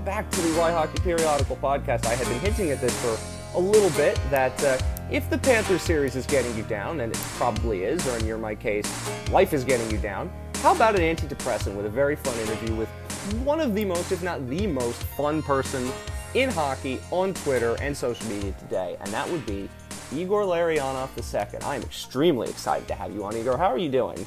welcome back to the Why Hockey Periodical podcast. I had been hinting at this for a little bit that uh, if the Panthers series is getting you down, and it probably is, or in your my case, life is getting you down, how about an antidepressant with a very fun interview with one of the most, if not the most fun person in hockey on Twitter and social media today, and that would be Igor Larionov II. I am extremely excited to have you on, Igor. How are you doing?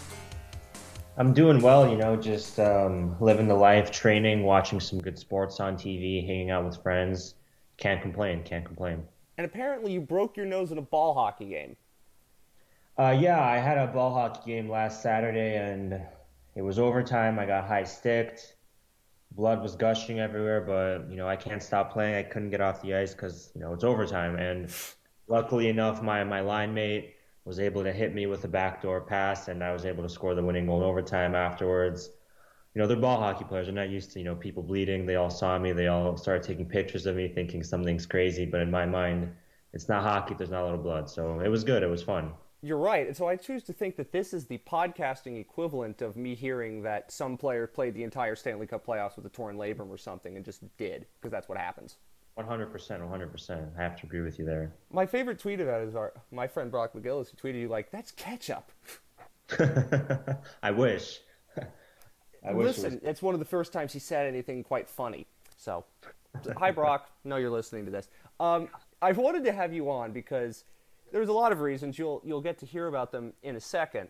I'm doing well, you know, just um, living the life, training, watching some good sports on TV, hanging out with friends. Can't complain, can't complain. And apparently you broke your nose in a ball hockey game. Uh, yeah, I had a ball hockey game last Saturday and it was overtime. I got high sticked. Blood was gushing everywhere, but, you know, I can't stop playing. I couldn't get off the ice because, you know, it's overtime. And luckily enough, my, my line mate was able to hit me with a backdoor pass, and I was able to score the winning goal in overtime afterwards. You know, they're ball hockey players. They're not used to, you know, people bleeding. They all saw me. They all started taking pictures of me thinking something's crazy. But in my mind, it's not hockey. There's not a little blood. So it was good. It was fun. You're right. And so I choose to think that this is the podcasting equivalent of me hearing that some player played the entire Stanley Cup playoffs with a torn labrum or something and just did, because that's what happens. 100%, 100%. I have to agree with you there. My favorite tweet of that is our my friend Brock McGillis who tweeted you like, "That's ketchup." I wish. I wish Listen, it was... it's one of the first times he said anything quite funny. So, hi Brock, know you're listening to this. Um, I've wanted to have you on because there's a lot of reasons you'll you'll get to hear about them in a 2nd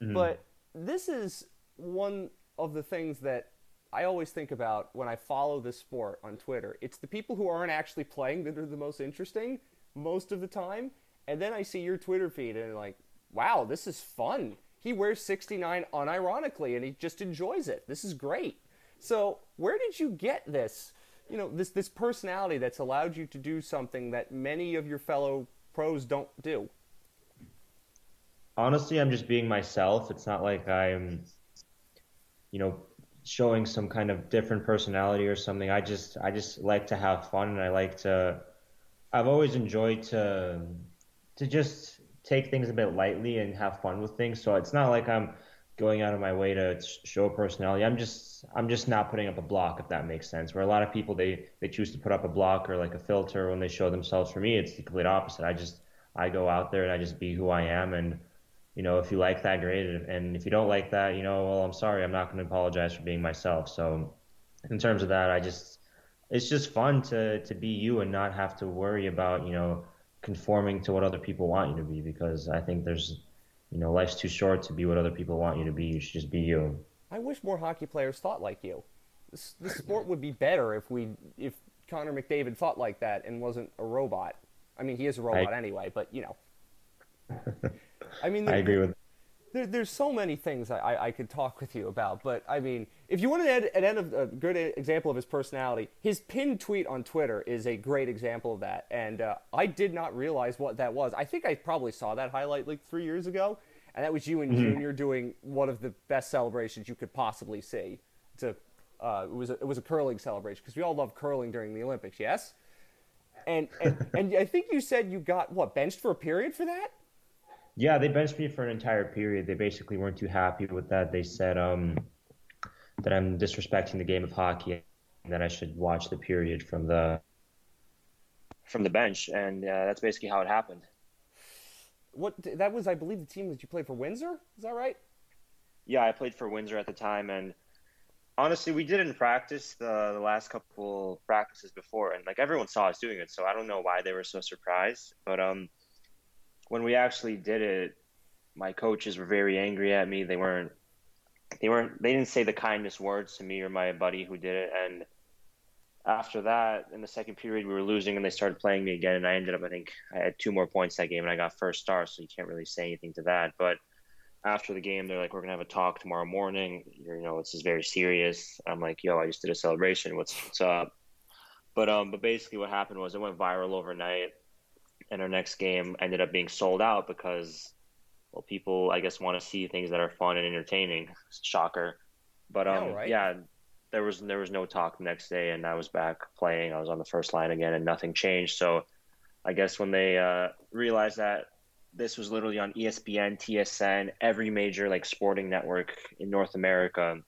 mm-hmm. But this is one of the things that I always think about when I follow this sport on Twitter. It's the people who aren't actually playing that are the most interesting most of the time. And then I see your Twitter feed and like, wow, this is fun. He wears 69 unironically and he just enjoys it. This is great. So, where did you get this? You know, this this personality that's allowed you to do something that many of your fellow pros don't do. Honestly, I'm just being myself. It's not like I'm you know, showing some kind of different personality or something. I just I just like to have fun and I like to I've always enjoyed to to just take things a bit lightly and have fun with things. So it's not like I'm going out of my way to show personality. I'm just I'm just not putting up a block if that makes sense. Where a lot of people they they choose to put up a block or like a filter when they show themselves. For me, it's the complete opposite. I just I go out there and I just be who I am and you know, if you like that, great. And if you don't like that, you know, well, I'm sorry. I'm not going to apologize for being myself. So, in terms of that, I just, it's just fun to to be you and not have to worry about, you know, conforming to what other people want you to be. Because I think there's, you know, life's too short to be what other people want you to be. You should just be you. I wish more hockey players thought like you. This, this sport would be better if we if Connor McDavid thought like that and wasn't a robot. I mean, he is a robot I, anyway, but you know. I mean, I agree with. There, there's so many things I, I, could talk with you about, but I mean, if you want to add an end of a good example of his personality, his pinned tweet on Twitter is a great example of that. And uh, I did not realize what that was. I think I probably saw that highlight like three years ago, and that was you and mm-hmm. Junior doing one of the best celebrations you could possibly see. It's a, uh, it was a, it was a curling celebration because we all love curling during the Olympics, yes. And, and and I think you said you got what benched for a period for that. Yeah, they benched me for an entire period. They basically weren't too happy with that. They said um, that I'm disrespecting the game of hockey and that I should watch the period from the from the bench, and uh, that's basically how it happened. What that was, I believe, the team that you played for Windsor. Is that right? Yeah, I played for Windsor at the time, and honestly, we didn't practice the, the last couple practices before, and like everyone saw us doing it, so I don't know why they were so surprised. But um, when we actually did it, my coaches were very angry at me. They weren't they weren't they didn't say the kindest words to me or my buddy who did it. And after that in the second period we were losing and they started playing me again. And I ended up I think I had two more points that game and I got first star so you can't really say anything to that. But after the game they're like we're gonna have a talk tomorrow morning. You know this is very serious. I'm like yo I just did a celebration. What's what's up? But um but basically what happened was it went viral overnight and our next game ended up being sold out because well people I guess want to see things that are fun and entertaining. Shocker. But um right? yeah, there was there was no talk the next day and I was back playing. I was on the first line again and nothing changed. So I guess when they uh, realized that this was literally on ESPN, TSN, every major like sporting network in North America,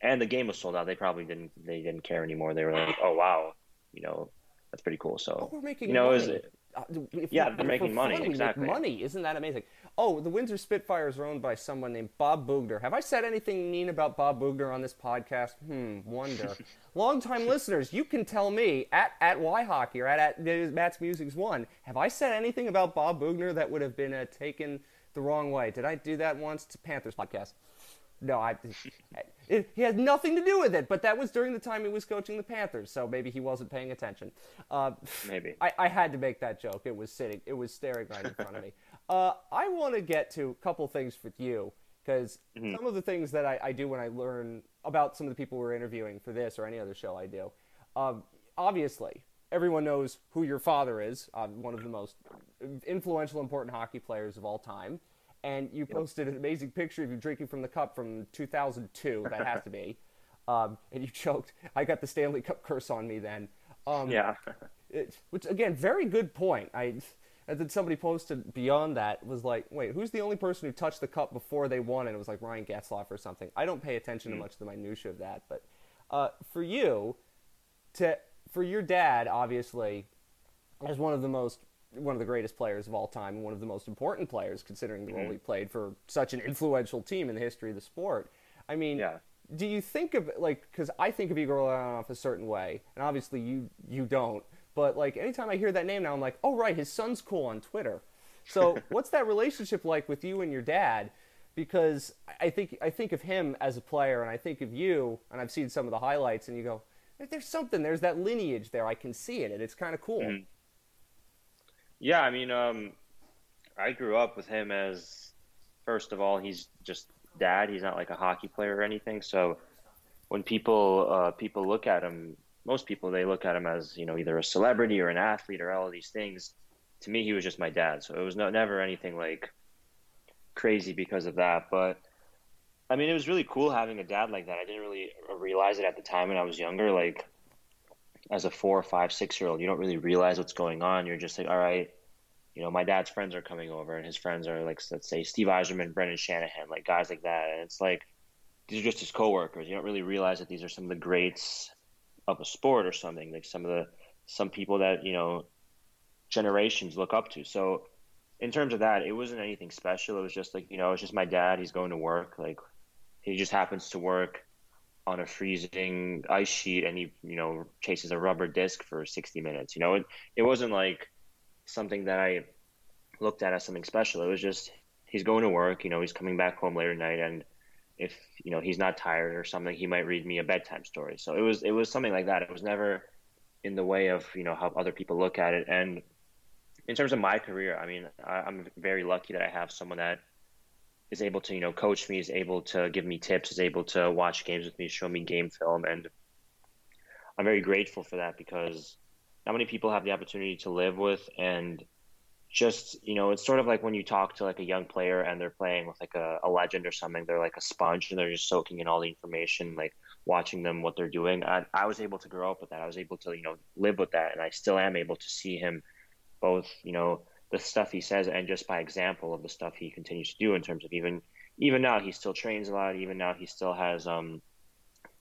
and the game was sold out. They probably didn't they didn't care anymore. They were like, oh wow, you know, that's pretty cool. So oh, we're making you know, money. Is, uh, yeah, they're making money. Fun, exactly. money. Isn't that amazing? Oh, the Windsor Spitfires are owned by someone named Bob Boughner. Have I said anything mean about Bob Boughner on this podcast? Hmm, wonder. Longtime listeners, you can tell me at at Y Hockey or at, at Matt's Music's One. Have I said anything about Bob Boughner that would have been uh, taken the wrong way? Did I do that once? to Panthers podcast. No, I. It, he had nothing to do with it, but that was during the time he was coaching the Panthers, so maybe he wasn't paying attention. Uh, maybe I, I, had to make that joke. It was sitting, it was staring right in front of me. Uh, I want to get to a couple things with you because mm-hmm. some of the things that I, I, do when I learn about some of the people we're interviewing for this or any other show I do. Um, obviously, everyone knows who your father is, uh, one of the most influential, important hockey players of all time and you posted an amazing picture of you drinking from the cup from 2002. That has to be. Um, and you choked. I got the Stanley Cup curse on me then. Um, yeah. it, which again, very good point. I and then somebody posted beyond that was like, wait, who's the only person who touched the cup before they won? And it was like Ryan Getzlaf or something. I don't pay attention mm. to much of the minutia of that, but uh, for you, to for your dad, obviously, as one of the most one of the greatest players of all time and one of the most important players considering the mm-hmm. role he played for such an influential team in the history of the sport. I mean, yeah. do you think of like because I think of Igor Larionov a certain way, and obviously you you don't. But like anytime I hear that name now, I'm like, oh right, his son's cool on Twitter. So what's that relationship like with you and your dad? Because I think I think of him as a player, and I think of you, and I've seen some of the highlights, and you go, there's something, there's that lineage there. I can see it, and it's kind of cool. Mm-hmm. Yeah, I mean, um, I grew up with him as first of all, he's just dad. He's not like a hockey player or anything. So when people uh, people look at him, most people they look at him as you know either a celebrity or an athlete or all of these things. To me, he was just my dad. So it was no, never anything like crazy because of that. But I mean, it was really cool having a dad like that. I didn't really realize it at the time when I was younger. Like as a four, five, six year old, you don't really realize what's going on. You're just like, all right, you know, my dad's friends are coming over, and his friends are like, let's say Steve Yzerman, Brendan Shanahan, like guys like that, and it's like these are just his coworkers. You don't really realize that these are some of the greats of a sport or something, like some of the some people that you know generations look up to. So in terms of that, it wasn't anything special. It was just like you know, it's just my dad. He's going to work. Like he just happens to work on a freezing ice sheet and he you know chases a rubber disc for 60 minutes you know? It, it wasn't like something that i looked at as something special. It was just he's going to work you know he's coming back home later night and if you know he's not tired or something he might read me a bedtime story. So it was it was something like that. It was never in the way of you know how other people look at it. And in terms of my career i mean I, i'm very lucky that i have someone that is able to you know coach me, is able to give me tips, is able to watch games with me, show me game film, and I'm very grateful for that because not many people have the opportunity to live with. And just you know it's sort of like when you talk to like a young player and they're playing with like a, a legend or something they're like a sponge and they're just soaking in all the information like watching them what they're doing. I, I was able to grow up with that. I was able to you know live with that. And i still am able to see him both you know the stuff he says and just by example of the stuff he continues to do in terms of even even now he still trains a lot even now he still has um,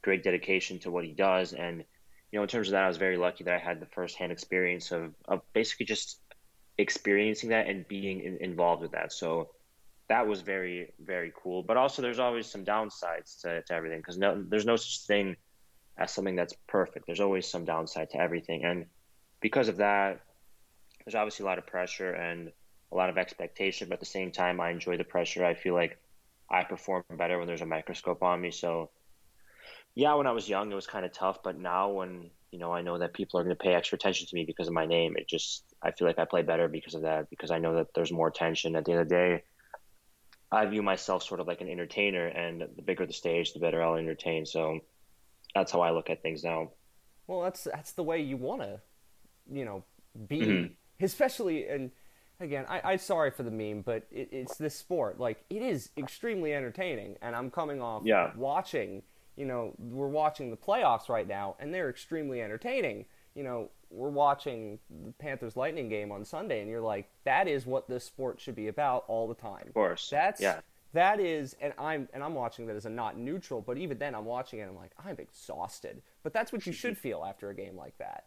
great dedication to what he does. And you know in terms of that i was very lucky that i had the firsthand experience of, of basically just experiencing that and being in, involved with that. So that was very very cool. But also there's always some downsides to, to everything because no, there's no such thing as something that's perfect. There's always some downside to everything. And because of that there's obviously a lot of pressure and a lot of expectation, but at the same time, I enjoy the pressure. I feel like I perform better when there's a microscope on me. So, yeah, when I was young, it was kind of tough, but now when you know I know that people are going to pay extra attention to me because of my name, it just I feel like I play better because of that. Because I know that there's more attention. At the end of the day, I view myself sort of like an entertainer, and the bigger the stage, the better I'll entertain. So that's how I look at things now. Well, that's that's the way you want to, you know, be. Mm-hmm especially and again, I, am sorry for the meme, but it, it's this sport. Like it is extremely entertaining, and I'm coming off yeah. watching. You know, we're watching the playoffs right now, and they're extremely entertaining. You know, we're watching the Panthers Lightning game on Sunday, and you're like, that is what this sport should be about all the time. Of course, that's yeah. that is, and I'm and I'm watching that as a not neutral, but even then I'm watching it, I'm like, I'm exhausted. But that's what you should feel after a game like that.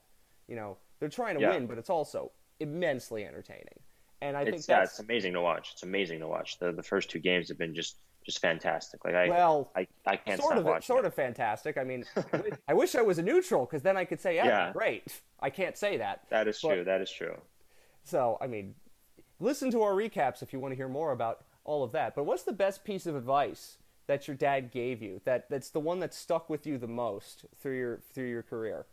You know, they're trying to yeah. win, but it's also immensely entertaining. And I it's, think yeah, it's amazing to watch. It's amazing to watch. The the first two games have been just just fantastic. Like I, well, I, I can't sort of. Sort it. of fantastic. I mean, I wish I was a neutral because then I could say, yeah, yeah, great. I can't say that. That is but, true. That is true. So I mean, listen to our recaps if you want to hear more about all of that. But what's the best piece of advice that your dad gave you? That that's the one that stuck with you the most through your through your career.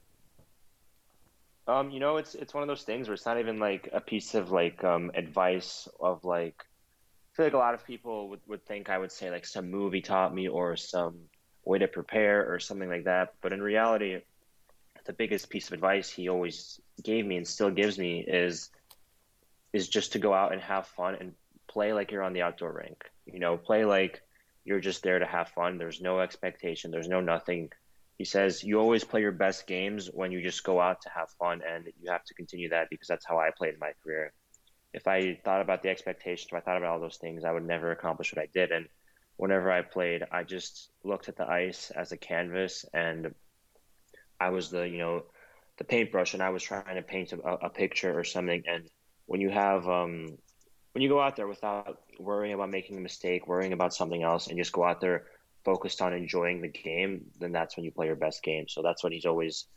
Um, you know, it's it's one of those things where it's not even like a piece of like um, advice of like. I feel like a lot of people would, would think I would say like some movie taught me or some way to prepare or something like that. But in reality, the biggest piece of advice he always gave me and still gives me is is just to go out and have fun and play like you're on the outdoor rink. You know, play like you're just there to have fun. There's no expectation. There's no nothing. He says you always play your best games when you just go out to have fun, and you have to continue that because that's how I played my career. If I thought about the expectations, if I thought about all those things, I would never accomplish what I did. And whenever I played, I just looked at the ice as a canvas, and I was the you know the paintbrush, and I was trying to paint a, a picture or something. And when you have um, when you go out there without worrying about making a mistake, worrying about something else, and just go out there focused on enjoying the game, then that's when you play your best game. So that's what he's always.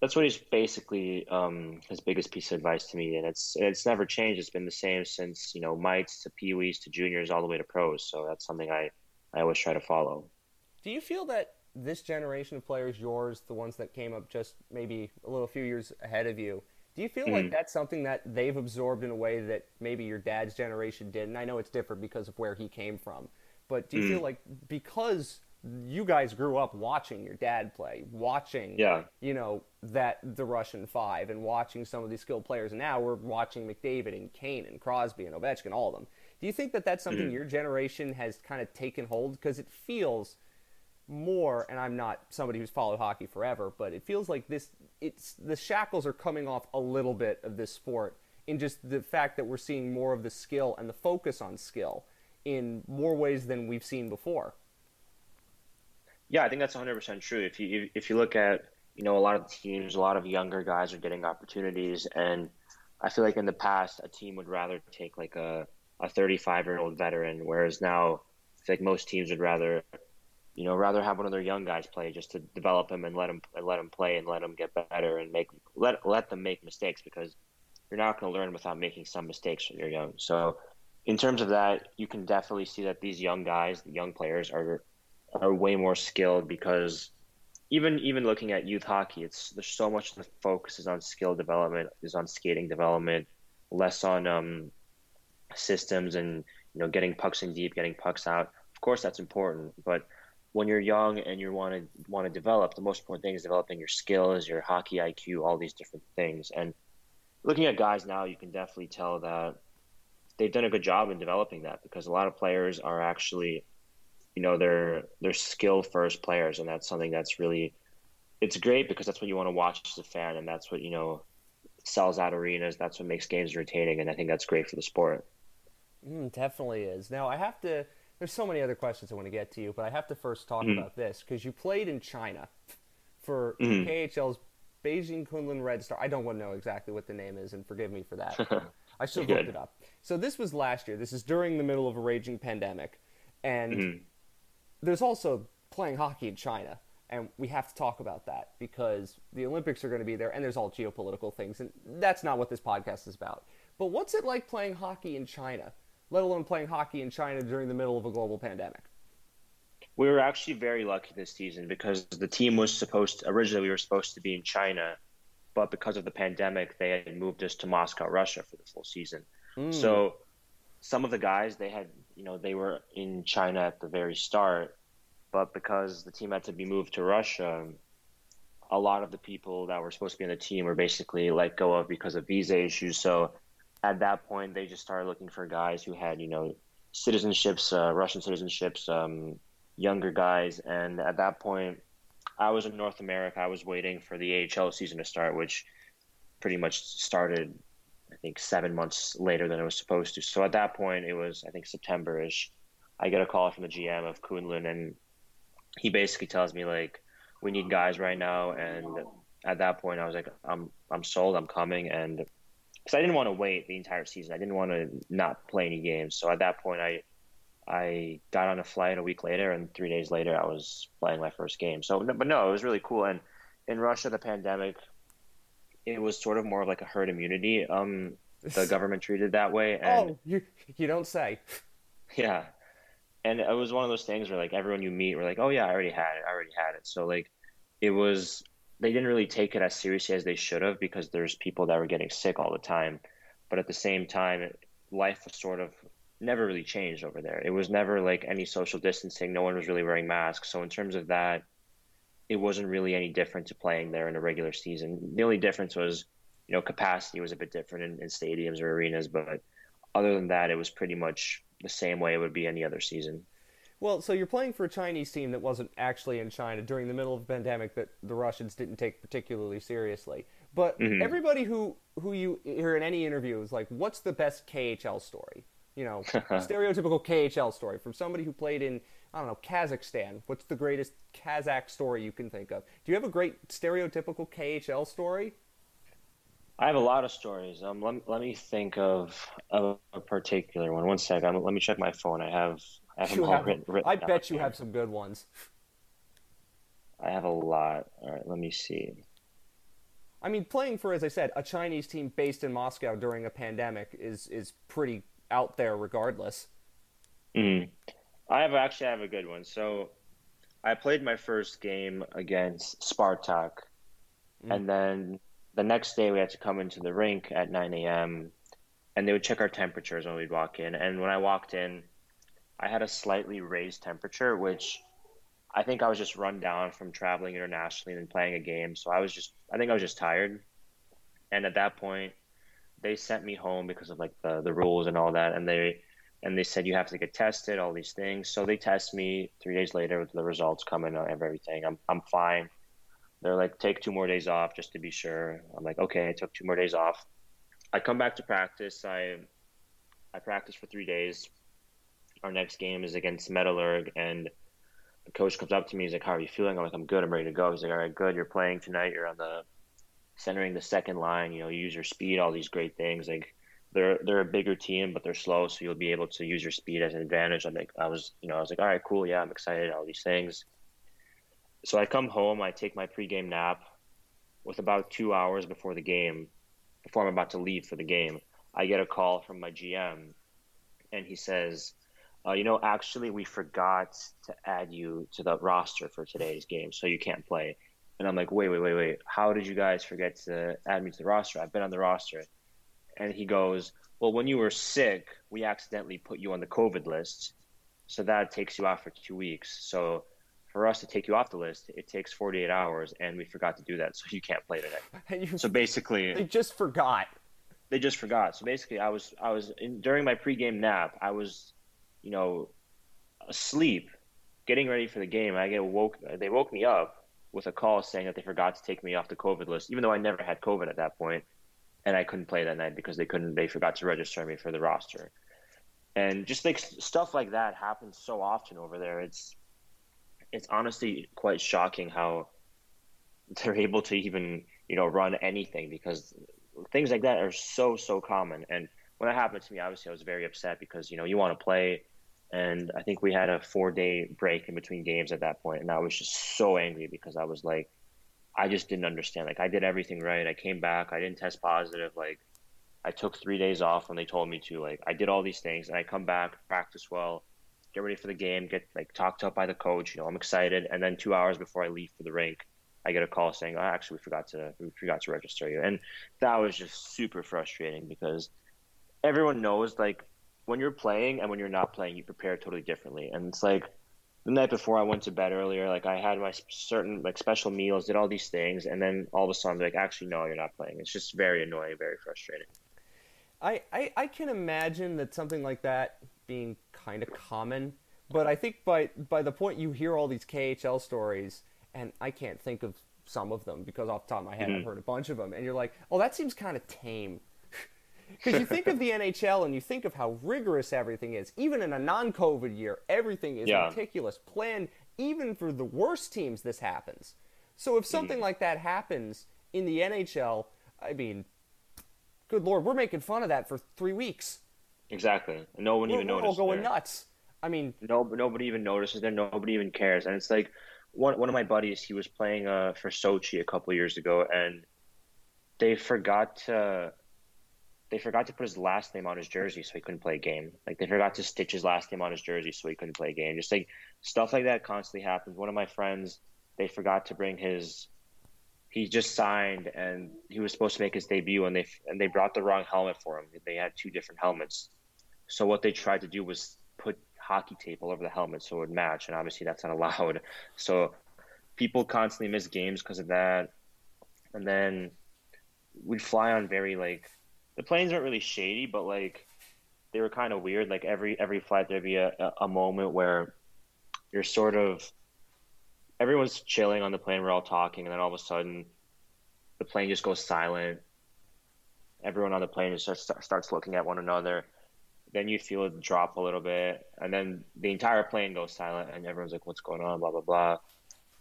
That's what he's basically um, his biggest piece of advice to me, and it's it's never changed. It's been the same since you know mites to peewees to juniors all the way to pros. So that's something I I always try to follow. Do you feel that this generation of players, yours, the ones that came up just maybe a little few years ahead of you, do you feel mm. like that's something that they've absorbed in a way that maybe your dad's generation didn't? I know it's different because of where he came from, but do you mm. feel like because you guys grew up watching your dad play, watching, yeah. you know, that the Russian Five, and watching some of these skilled players. Now we're watching McDavid and Kane and Crosby and Ovechkin, all of them. Do you think that that's something mm. your generation has kind of taken hold? Because it feels more, and I'm not somebody who's followed hockey forever, but it feels like this. It's the shackles are coming off a little bit of this sport in just the fact that we're seeing more of the skill and the focus on skill in more ways than we've seen before. Yeah, I think that's 100% true. If you if you look at you know a lot of teams, a lot of younger guys are getting opportunities, and I feel like in the past a team would rather take like a a 35 year old veteran, whereas now I like most teams would rather you know, rather have one of their young guys play just to develop them and let them and let them play and let them get better and make let let them make mistakes because you're not going to learn without making some mistakes when you're young. So, in terms of that, you can definitely see that these young guys, the young players, are are way more skilled because even even looking at youth hockey, it's there's so much the focus is on skill development, is on skating development, less on um, systems and you know getting pucks in deep, getting pucks out. Of course, that's important, but when you're young and you want to want to develop, the most important thing is developing your skills, your hockey IQ, all these different things. And looking at guys now, you can definitely tell that they've done a good job in developing that because a lot of players are actually, you know, they're they're skill first players, and that's something that's really it's great because that's what you want to watch as a fan, and that's what you know sells out arenas. That's what makes games entertaining, and I think that's great for the sport. Mm, definitely is. Now I have to there's so many other questions I want to get to you, but I have to first talk mm-hmm. about this because you played in China for mm-hmm. KHL's Beijing Kunlun Red Star. I don't want to know exactly what the name is, and forgive me for that. I should have looked it up. So this was last year. This is during the middle of a raging pandemic, and mm-hmm. there's also playing hockey in China, and we have to talk about that because the Olympics are going to be there, and there's all geopolitical things, and that's not what this podcast is about. But what's it like playing hockey in China? let alone playing hockey in China during the middle of a global pandemic? We were actually very lucky this season because the team was supposed to, originally we were supposed to be in China, but because of the pandemic, they had moved us to Moscow, Russia for the full season. Mm. So some of the guys they had, you know, they were in China at the very start, but because the team had to be moved to Russia, a lot of the people that were supposed to be on the team were basically let go of because of visa issues. So at that point, they just started looking for guys who had, you know, citizenships, uh, Russian citizenships, um, younger guys. And at that point, I was in North America. I was waiting for the AHL season to start, which pretty much started, I think, seven months later than it was supposed to. So at that point, it was, I think, September ish. I get a call from the GM of Kunlun, and he basically tells me like, we need guys right now. And at that point, I was like, I'm I'm sold. I'm coming, and because I didn't want to wait the entire season, I didn't want to not play any games. So at that point, I I got on a flight a week later, and three days later, I was playing my first game. So, but no, it was really cool. And in Russia, the pandemic, it was sort of more of like a herd immunity. Um, the government treated that way. And, oh, you you don't say. Yeah, and it was one of those things where like everyone you meet were like, "Oh yeah, I already had it. I already had it." So like, it was they didn't really take it as seriously as they should have because there's people that were getting sick all the time. But at the same time, life was sort of never really changed over there. It was never like any social distancing. No one was really wearing masks. So in terms of that, it wasn't really any different to playing there in a regular season. The only difference was, you know, capacity was a bit different in, in stadiums or arenas, but other than that, it was pretty much the same way it would be any other season. Well, so you're playing for a Chinese team that wasn't actually in China during the middle of the pandemic that the Russians didn't take particularly seriously. But mm-hmm. everybody who who you hear in any interview is like, "What's the best KHL story?" You know, stereotypical KHL story from somebody who played in, I don't know, Kazakhstan. What's the greatest Kazakh story you can think of? Do you have a great stereotypical KHL story? I have a lot of stories. Um, let, let me think of, of a particular one. One second. Let me check my phone. I have, I have them all written, written I bet you have some good ones. I have a lot. All right, let me see. I mean, playing for, as I said, a Chinese team based in Moscow during a pandemic is is pretty out there regardless. Mm. I have actually I have a good one. So I played my first game against Spartak, mm. and then the next day we had to come into the rink at 9 a.m. and they would check our temperatures when we'd walk in. And when I walked in, I had a slightly raised temperature, which I think I was just run down from traveling internationally and playing a game. So I was just I think I was just tired. And at that point, they sent me home because of like the the rules and all that, and they and they said you have to get tested, all these things. So they test me three days later with the results coming of everything. I'm I'm fine. They're like take two more days off just to be sure. I'm like okay, I took two more days off. I come back to practice. I I practice for three days. Our next game is against Metallurg, and the coach comes up to me. He's like, "How are you feeling?" I'm like, "I'm good. I'm ready to go." He's like, "All right, good. You're playing tonight. You're on the centering the second line, you know, use your speed, all these great things. Like they're they're a bigger team, but they're slow, so you'll be able to use your speed as an advantage. I'm like, I was, you know, I was like, all right, cool, yeah, I'm excited, all these things. So I come home, I take my pregame nap. With about two hours before the game, before I'm about to leave for the game, I get a call from my GM, and he says, uh, you know, actually, we forgot to add you to the roster for today's game, so you can't play. And I'm like, wait, wait, wait, wait. How did you guys forget to add me to the roster? I've been on the roster. And he goes, well, when you were sick, we accidentally put you on the COVID list. So that takes you off for two weeks. So for us to take you off the list, it takes 48 hours, and we forgot to do that. So you can't play today. You, so basically, they just forgot. They just forgot. So basically, I was, I was in, during my pregame nap, I was, you know, asleep, getting ready for the game. I get woke. They woke me up with a call saying that they forgot to take me off the COVID list, even though I never had COVID at that point, and I couldn't play that night because they couldn't. They forgot to register me for the roster, and just like stuff like that happens so often over there. It's it's honestly quite shocking how they're able to even you know run anything because things like that are so so common. And when that happened to me, obviously I was very upset because you know you want to play and I think we had a four day break in between games at that point, and I was just so angry because I was like, I just didn't understand. Like I did everything right. I came back. I didn't test positive. Like I took three days off when they told me to. Like I did all these things, and I come back, practice well, get ready for the game, get like talked up by the coach. You know, I'm excited, and then two hours before I leave for the rink, I get a call saying, oh, "Actually, we forgot to we forgot to register you," and that was just super frustrating because everyone knows like when you're playing and when you're not playing, you prepare totally differently. And it's like the night before I went to bed earlier, like I had my certain like special meals, did all these things, and then all of a sudden, like actually no, you're not playing. It's just very annoying, very frustrating. I, I, I can imagine that something like that being kind of common, but I think by by the point you hear all these KHL stories, and I can't think of some of them because off the top of my head mm-hmm. I've heard a bunch of them, and you're like, oh, that seems kind of tame Because you think of the NHL and you think of how rigorous everything is. Even in a non-COVID year, everything is yeah. meticulous, planned. Even for the worst teams, this happens. So if something mm-hmm. like that happens in the NHL, I mean, good lord, we're making fun of that for three weeks. Exactly. No one we're, even we're noticed. all going there. nuts. I mean, no, nobody even notices there. Nobody even cares, and it's like one one of my buddies. He was playing uh, for Sochi a couple years ago, and they forgot to they forgot to put his last name on his jersey so he couldn't play a game. Like they forgot to stitch his last name on his jersey so he couldn't play a game. Just like stuff like that constantly happens. One of my friends, they forgot to bring his he just signed and he was supposed to make his debut and they and they brought the wrong helmet for him. They had two different helmets. So what they tried to do was put hockey tape all over the helmet so it would match and obviously that's not allowed. So people constantly miss games because of that. And then we'd fly on very like the planes weren't really shady, but like they were kind of weird. Like every every flight there'd be a, a moment where you're sort of everyone's chilling on the plane. We're all talking, and then all of a sudden, the plane just goes silent. Everyone on the plane just starts, starts looking at one another. Then you feel it drop a little bit, and then the entire plane goes silent, and everyone's like, "What's going on?" Blah blah blah.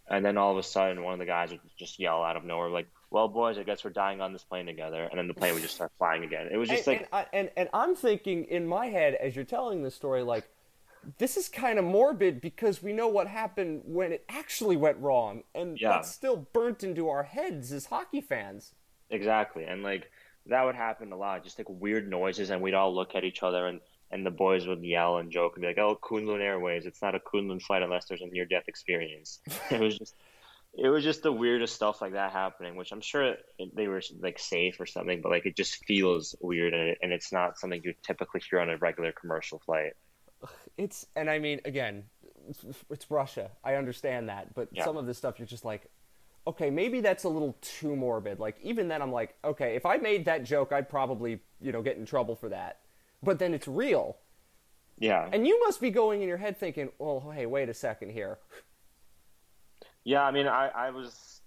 And then all of a sudden, one of the guys would just yell out of nowhere, like, "Well, boys, I guess we're dying on this plane together." And then the plane would just start flying again. It was just and, like, and, and, and I'm thinking in my head as you're telling this story, like, this is kind of morbid because we know what happened when it actually went wrong, and yeah. that's still burnt into our heads as hockey fans. Exactly, and like that would happen a lot, just like weird noises, and we'd all look at each other, and and the boys would yell and joke and be like, "Oh, Kunlun Airways, it's not a Kunlun flight unless there's a near-death experience." it was just. It was just the weirdest stuff like that happening, which I'm sure they were like safe or something, but like it just feels weird and, and it's not something you typically hear on a regular commercial flight it's and I mean again, it's, it's Russia. I understand that, but yeah. some of this stuff you're just like, okay, maybe that's a little too morbid. Like even then, I'm like, okay, if I made that joke, I'd probably you know get in trouble for that. But then it's real. Yeah. And you must be going in your head thinking, well, hey, wait a second here. Yeah, I mean, I, I was,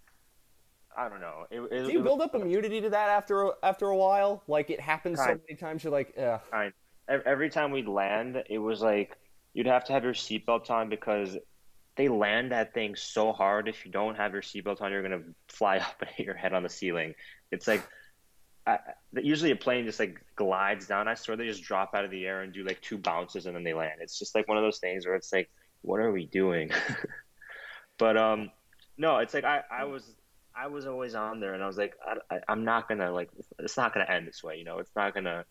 I don't know. It, it, Do you build was, up immunity to that after after a while? Like it happens so many times, you're like, ugh. Kind every time we'd land, it was like you'd have to have your seatbelt on because they land that thing so hard. If you don't have your seatbelt on, you're gonna fly up and hit your head on the ceiling. It's like I, usually a plane just like glides down. I swear they just drop out of the air and do like two bounces and then they land. It's just like one of those things where it's like, what are we doing? but um, no, it's like I I was I was always on there and I was like I, I'm not gonna like it's not gonna end this way. You know, it's not gonna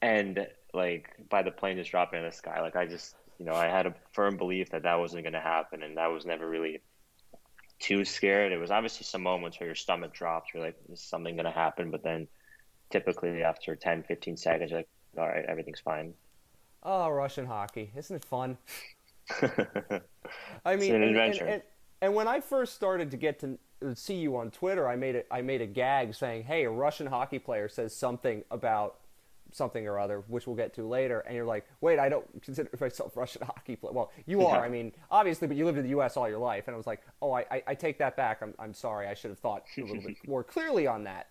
end like by the plane just dropping in the sky. Like i just you know i had a firm belief that that wasn't to happen and that was never really too scared. It was obviously some moments where your stomach drops you're like is something to happen? But then typically after 10 15 seconds you're like all right everything's fine. Oh russian hockey. Isn't it fun i mean an and, adventure. And, and, and when i first started to get to see you on twitter i made a, I made a gag saying hey a russian hockey player says something about something or other, which we'll get to later, and you're like, wait, I don't consider myself Russian hockey player. Well, you are, I mean, obviously, but you lived in the U.S. all your life. And I was like, oh, I, I, I take that back. I'm, I'm sorry. I should have thought a little bit more clearly on that.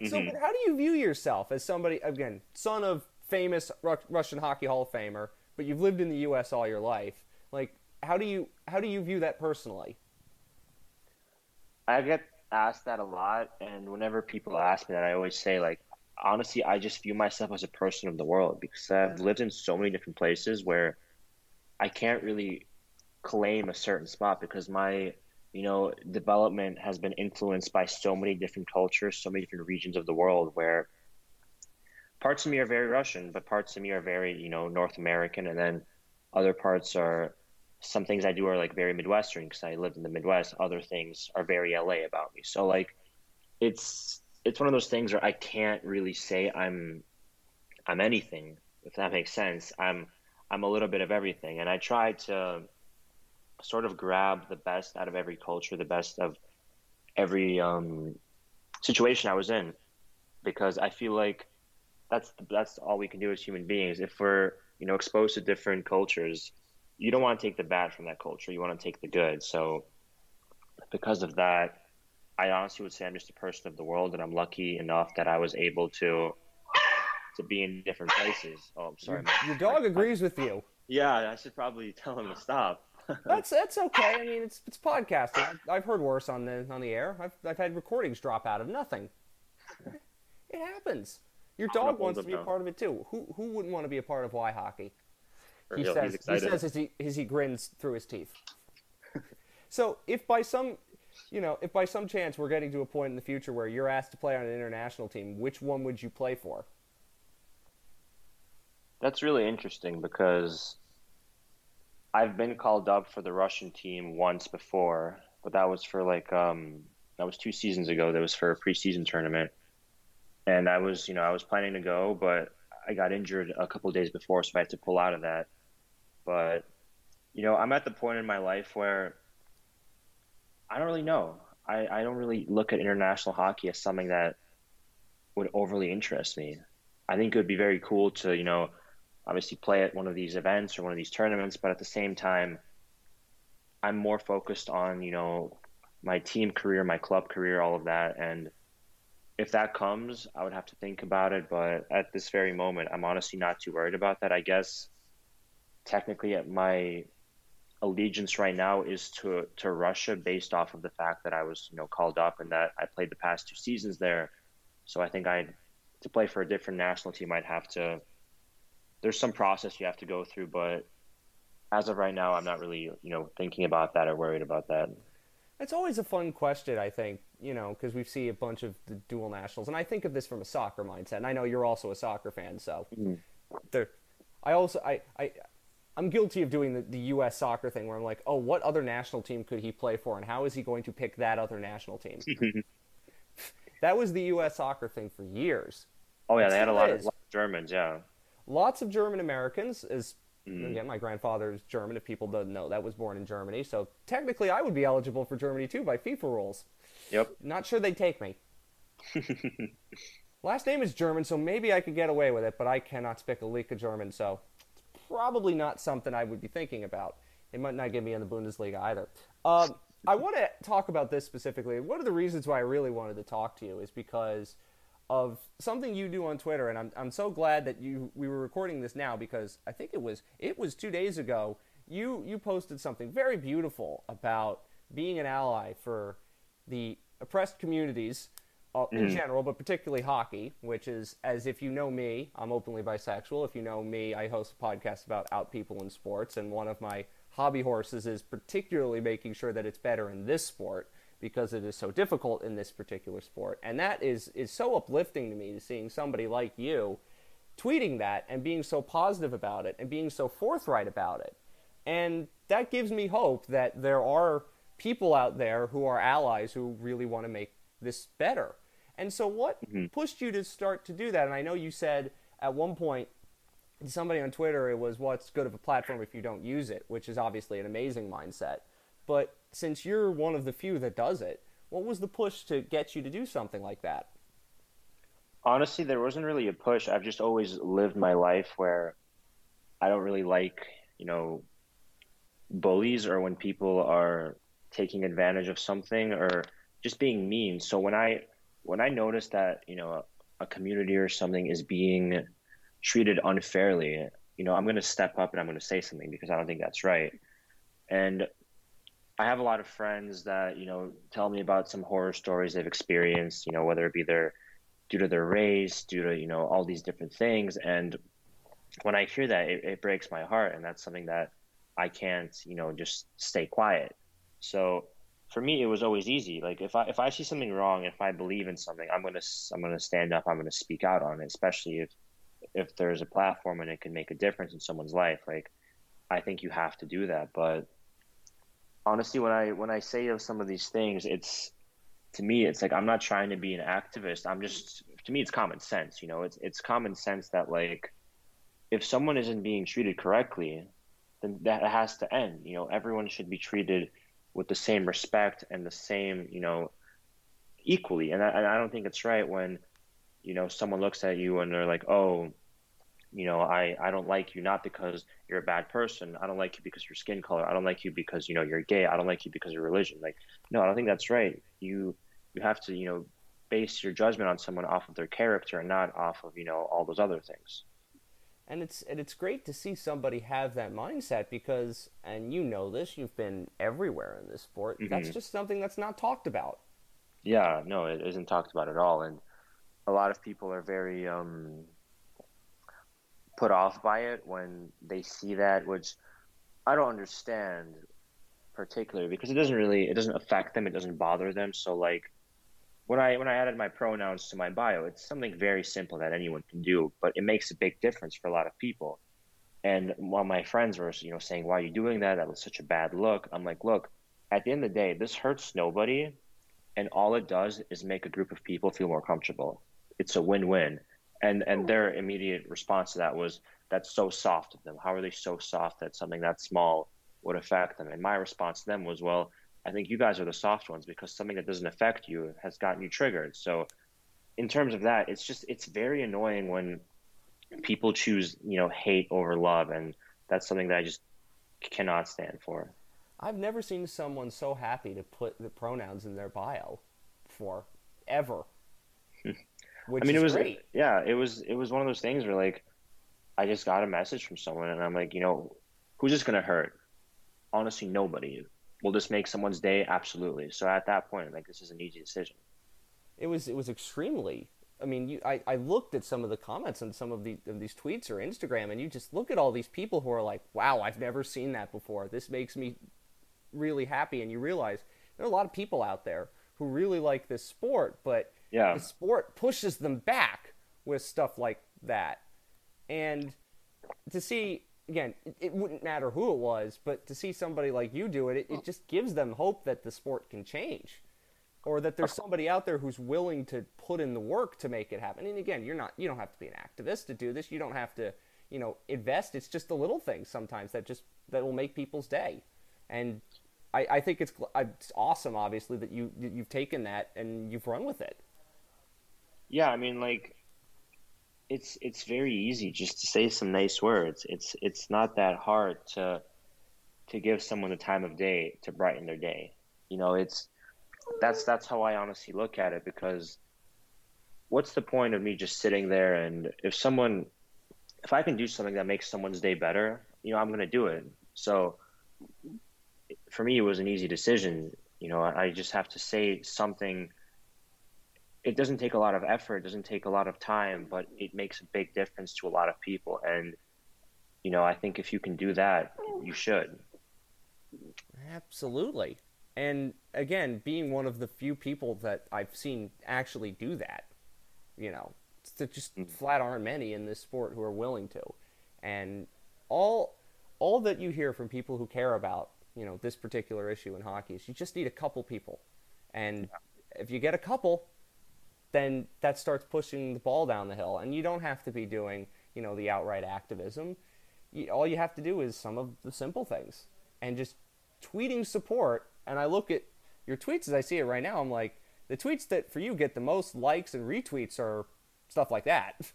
Mm-hmm. So, but how do you view yourself as somebody, again, son of famous Ru- Russian hockey Hall of Famer, but you've lived in the U.S. all your life? Like, how do you how do you view that personally? I get asked that a lot, and whenever people ask me that, I always say like honestly, I just view myself as a person of the world because I've lived in so many different places where I can't really claim a certain spot because my you know development has been influenced by so many different cultures so many different regions of the world where parts of me are very russian but parts of me are very you know north american and then other parts are some things i do are like very midwestern because i lived in the midwest other things are very la about me so like it's it's one of those things where I can't really say I'm I'm anything, if that makes sense. I'm I'm a little bit of everything, and I try to sort of grab the best out of every culture, the best of every um, situation I was in, because I feel like that's that's all we can do as human beings. If we're you know exposed to different cultures, you don't want to take the bad from that culture. You want to take the good. So because of that, I honestly would say I'm just a person of the world, and I'm lucky enough that I was able to to be in different places. Oh, I'm sorry. Your, your dog agrees with you. Yeah, I should probably tell him to stop. that's that's okay. I mean, it's it's podcasting. I've heard worse on the on the air. I've I've had recordings drop out of nothing. It happens. Your dog wants to be a part of it too. Who who wouldn't want to be a part of Y hockey? He says he says as he as he grins through his teeth. so if by some you know, if by some chance we're getting to a point in the future where you're asked to play on an international team, which one would you play for? That's really interesting because I've been called up for the Russian team once before, but that was for like um, that was two seasons ago. That was for a preseason tournament, and I was you know I was planning to go, but I got injured a couple days before, so I had to pull out of that. But you know I'm at the point in my life where I don't really know. I, I don't really look at international hockey as something that would overly interest me. I think it would be very cool to you know obviously play at one of these events or one of these tournaments, but at the same time, I'm more focused on, you know, my team career, my club career, all of that. And if that comes, I would have to think about it. But at this very moment, I'm honestly not too worried about that. I guess technically my allegiance right now is to to Russia based off of the fact that I was, you know, called up and that I played the past two seasons there. So I think I to play for a different national team I'd have to there's some process you have to go through, but as of right now, I'm not really, you know, thinking about that or worried about that. It's always a fun question, I think, you know, because we see a bunch of the dual nationals, and I think of this from a soccer mindset. And I know you're also a soccer fan, so mm-hmm. there. I also I I I'm guilty of doing the, the U.S. soccer thing where I'm like, oh, what other national team could he play for, and how is he going to pick that other national team? that was the U.S. soccer thing for years. Oh yeah, they had a lot, of, lot of Germans, yeah lots of German Americans. Is mm. again, my grandfather is German. If people don't know, that was born in Germany. So technically, I would be eligible for Germany too by FIFA rules. Yep. Not sure they'd take me. Last name is German, so maybe I could get away with it, but I cannot speak a lick of German, so it's probably not something I would be thinking about. It might not get me in the Bundesliga either. Um, I want to talk about this specifically. One of the reasons why I really wanted to talk to you is because of something you do on Twitter, and I'm I'm so glad that you we were recording this now because I think it was it was two days ago. You you posted something very beautiful about being an ally for the oppressed communities uh, in mm. general, but particularly hockey, which is as if you know me, I'm openly bisexual. If you know me, I host a podcast about out people in sports, and one of my hobby horses is particularly making sure that it's better in this sport because it is so difficult in this particular sport. And that is, is so uplifting to me to seeing somebody like you tweeting that and being so positive about it and being so forthright about it. And that gives me hope that there are people out there who are allies who really want to make this better. And so, what mm-hmm. pushed you to start to do that? And I know you said at one point somebody on Twitter it was what's good of a platform if you don't use it, which is obviously an amazing mindset. But since you're one of the few that does it, what was the push to get you to do something like that? Honestly, there wasn't really a push. I've just always lived my life where I don't really like, you know, bullies or when people are taking advantage of something or just being mean. So when I when I notice that, you know, a, a community or something is being treated unfairly, you know, I'm going to step up and I'm going to say something because I don't think that's right. And I have a lot of friends that you know tell me about some horror stories they've experienced. You know, whether it be their due to their race, due to you know all these different things. And when I hear that, it, it breaks my heart, and that's something that I can't you know just stay quiet. So for me, it was always easy. Like if I if I see something wrong, if I believe in something, I'm gonna I'm gonna stand up. I'm gonna speak out on it, especially if if there's a platform and it can make a difference in someone's life. Like I think you have to do that, but honestly, when I when I say of some of these things, it's to me, it's like I'm not trying to be an activist. I'm just to me, it's common sense. You know, it's it's common sense that like if someone isn't being treated correctly, then that has to end. You know, everyone should be treated with the same respect and the same, you know, equally. And I, and I don't think it's right when, you know, someone looks at you and they're like, oh, you know, I, I don't like you not because you're a bad person. I don't like you because your skin color. I don't like you because, you know, you're gay. I don't like you because of religion. Like, no, I don't think that's right. You, you have to, you know, base your judgment on someone off of their character and not off of you know all those other things and it's and it's great to see somebody have that mindset because and you know this you've been everywhere in this sport. Mm-hmm. that's just something that's not talked about. Yeah no it isn't talked about at all. And a lot of people are very um, put off by it when they see that which i don't understand particularly because it doesn't really it doesn't affect them. It doesn't bother them. So like when I when I added my pronouns to my bio, it's something very simple that anyone can do, but it makes a big difference for a lot of people. And while my friends were, you know, saying, "Why are you doing that? That was such a bad look," I'm like, "Look, at the end of the day, this hurts nobody, and all it does is make a group of people feel more comfortable. It's a win-win." And and their immediate response to that was, "That's so soft of them. How are they so soft that something that small would affect them?" And my response to them was, "Well." I think you guys are the soft ones because something that doesn't affect you has gotten you triggered. So, in terms of that, it's just it's very annoying when people choose you know hate over love, and that's something that I just cannot stand for. I've never seen someone so happy to put the pronouns in their bio for ever. I mean, it was great. yeah, it was it was one of those things where like I just got a message from someone, and I'm like, you know, who's this gonna hurt? Honestly, nobody will this make someone's day? Absolutely. So at that point, like this is an easy decision. It was it was extremely. I mean, you, I, I looked at some of the comments on some of, the, of these tweets or Instagram, and you just look at all these people who are like, "Wow, I've never seen that before. This makes me really happy." And you realize there are a lot of people out there who really like this sport, but yeah. the sport pushes them back with stuff like that. And to see again, it, it, wouldn't matter who it was, but to see somebody like you do it, it, it just gives them hope that the sport can change, or that there's somebody out there who's willing to put in the work to make it happen. And again, you're not, you don't have to be an activist to do this. You don't have to, you know, invest. It's just the little things sometimes that just that will make people's day. And I, I think it's, it's awesome, obviously, that you you've taken that and you've run with it. Yeah, I mean, like it's it's very easy just to say some nice words. It's it's not that hard to to give someone the time of day to brighten their day. You know, it's that's that's how I honestly look at it because what's the point of me just sitting there and if someone if I can do something that makes someone's day better, you know, I'm going to do it. So for me it was an easy decision. You know, I just have to say something it doesn't take a lot of effort, it doesn't take a lot of time, but it makes a big difference to a lot of people. And, you know, I think if you can do that, you should. Absolutely. And again, being one of the few people that I've seen actually do that, you know, to just mm-hmm. flat aren't many in this sport who are willing to. And all all that you hear from people who care about, you know, this particular issue in hockey is you just need a couple people. And if you get a couple, then that starts pushing the ball down the hill. And you don't have to be doing, you know, the outright activism. You, all you have to do is some of the simple things and just tweeting support. And I look at your tweets as I see it right now. I'm like, the tweets that for you get the most likes and retweets are stuff like that.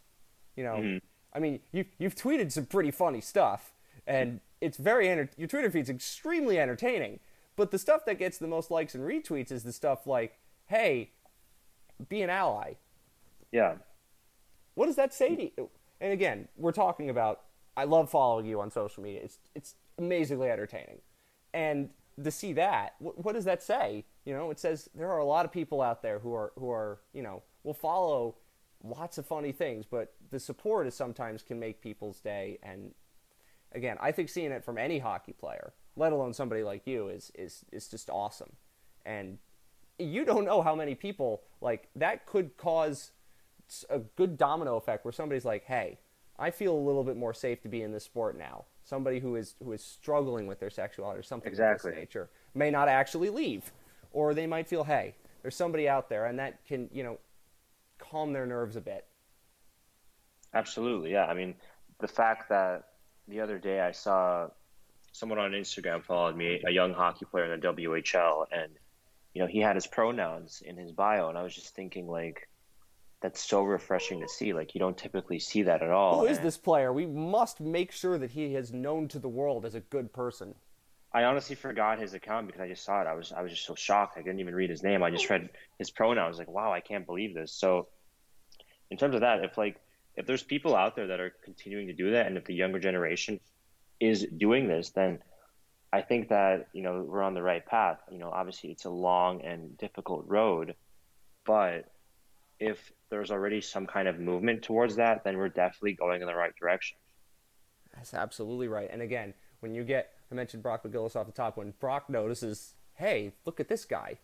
You know, mm-hmm. I mean, you you've tweeted some pretty funny stuff, and it's very enter- your Twitter feed's extremely entertaining. But the stuff that gets the most likes and retweets is the stuff like, "Hey, be an ally. Yeah. What does that say to you? And again, we're talking about. I love following you on social media. It's it's amazingly entertaining, and to see that, what, what does that say? You know, it says there are a lot of people out there who are who are you know will follow lots of funny things, but the support is sometimes can make people's day. And again, I think seeing it from any hockey player, let alone somebody like you, is is is just awesome. And you don't know how many people like that could cause a good domino effect where somebody's like, "Hey, I feel a little bit more safe to be in this sport now." Somebody who is who is struggling with their sexuality or something exactly. of this nature may not actually leave, or they might feel, "Hey, there's somebody out there," and that can you know calm their nerves a bit. Absolutely, yeah. I mean, the fact that the other day I saw someone on Instagram followed me, a young hockey player in the WHL, and you know, he had his pronouns in his bio, and I was just thinking like, that's so refreshing to see. Like you don't typically see that at all. Who is this player? We must make sure that he is known to the world as a good person. I honestly forgot his account because I just saw it. I was I was just so shocked. I didn't even read his name. I just read his pronouns. I was like, wow, I can't believe this. So, in terms of that, if like if there's people out there that are continuing to do that, and if the younger generation is doing this, then I think that you know we're on the right path. You know, obviously it's a long and difficult road, but if there's already some kind of movement towards that, then we're definitely going in the right direction. That's absolutely right. And again, when you get I mentioned Brock McGillis off the top, when Brock notices, hey, look at this guy,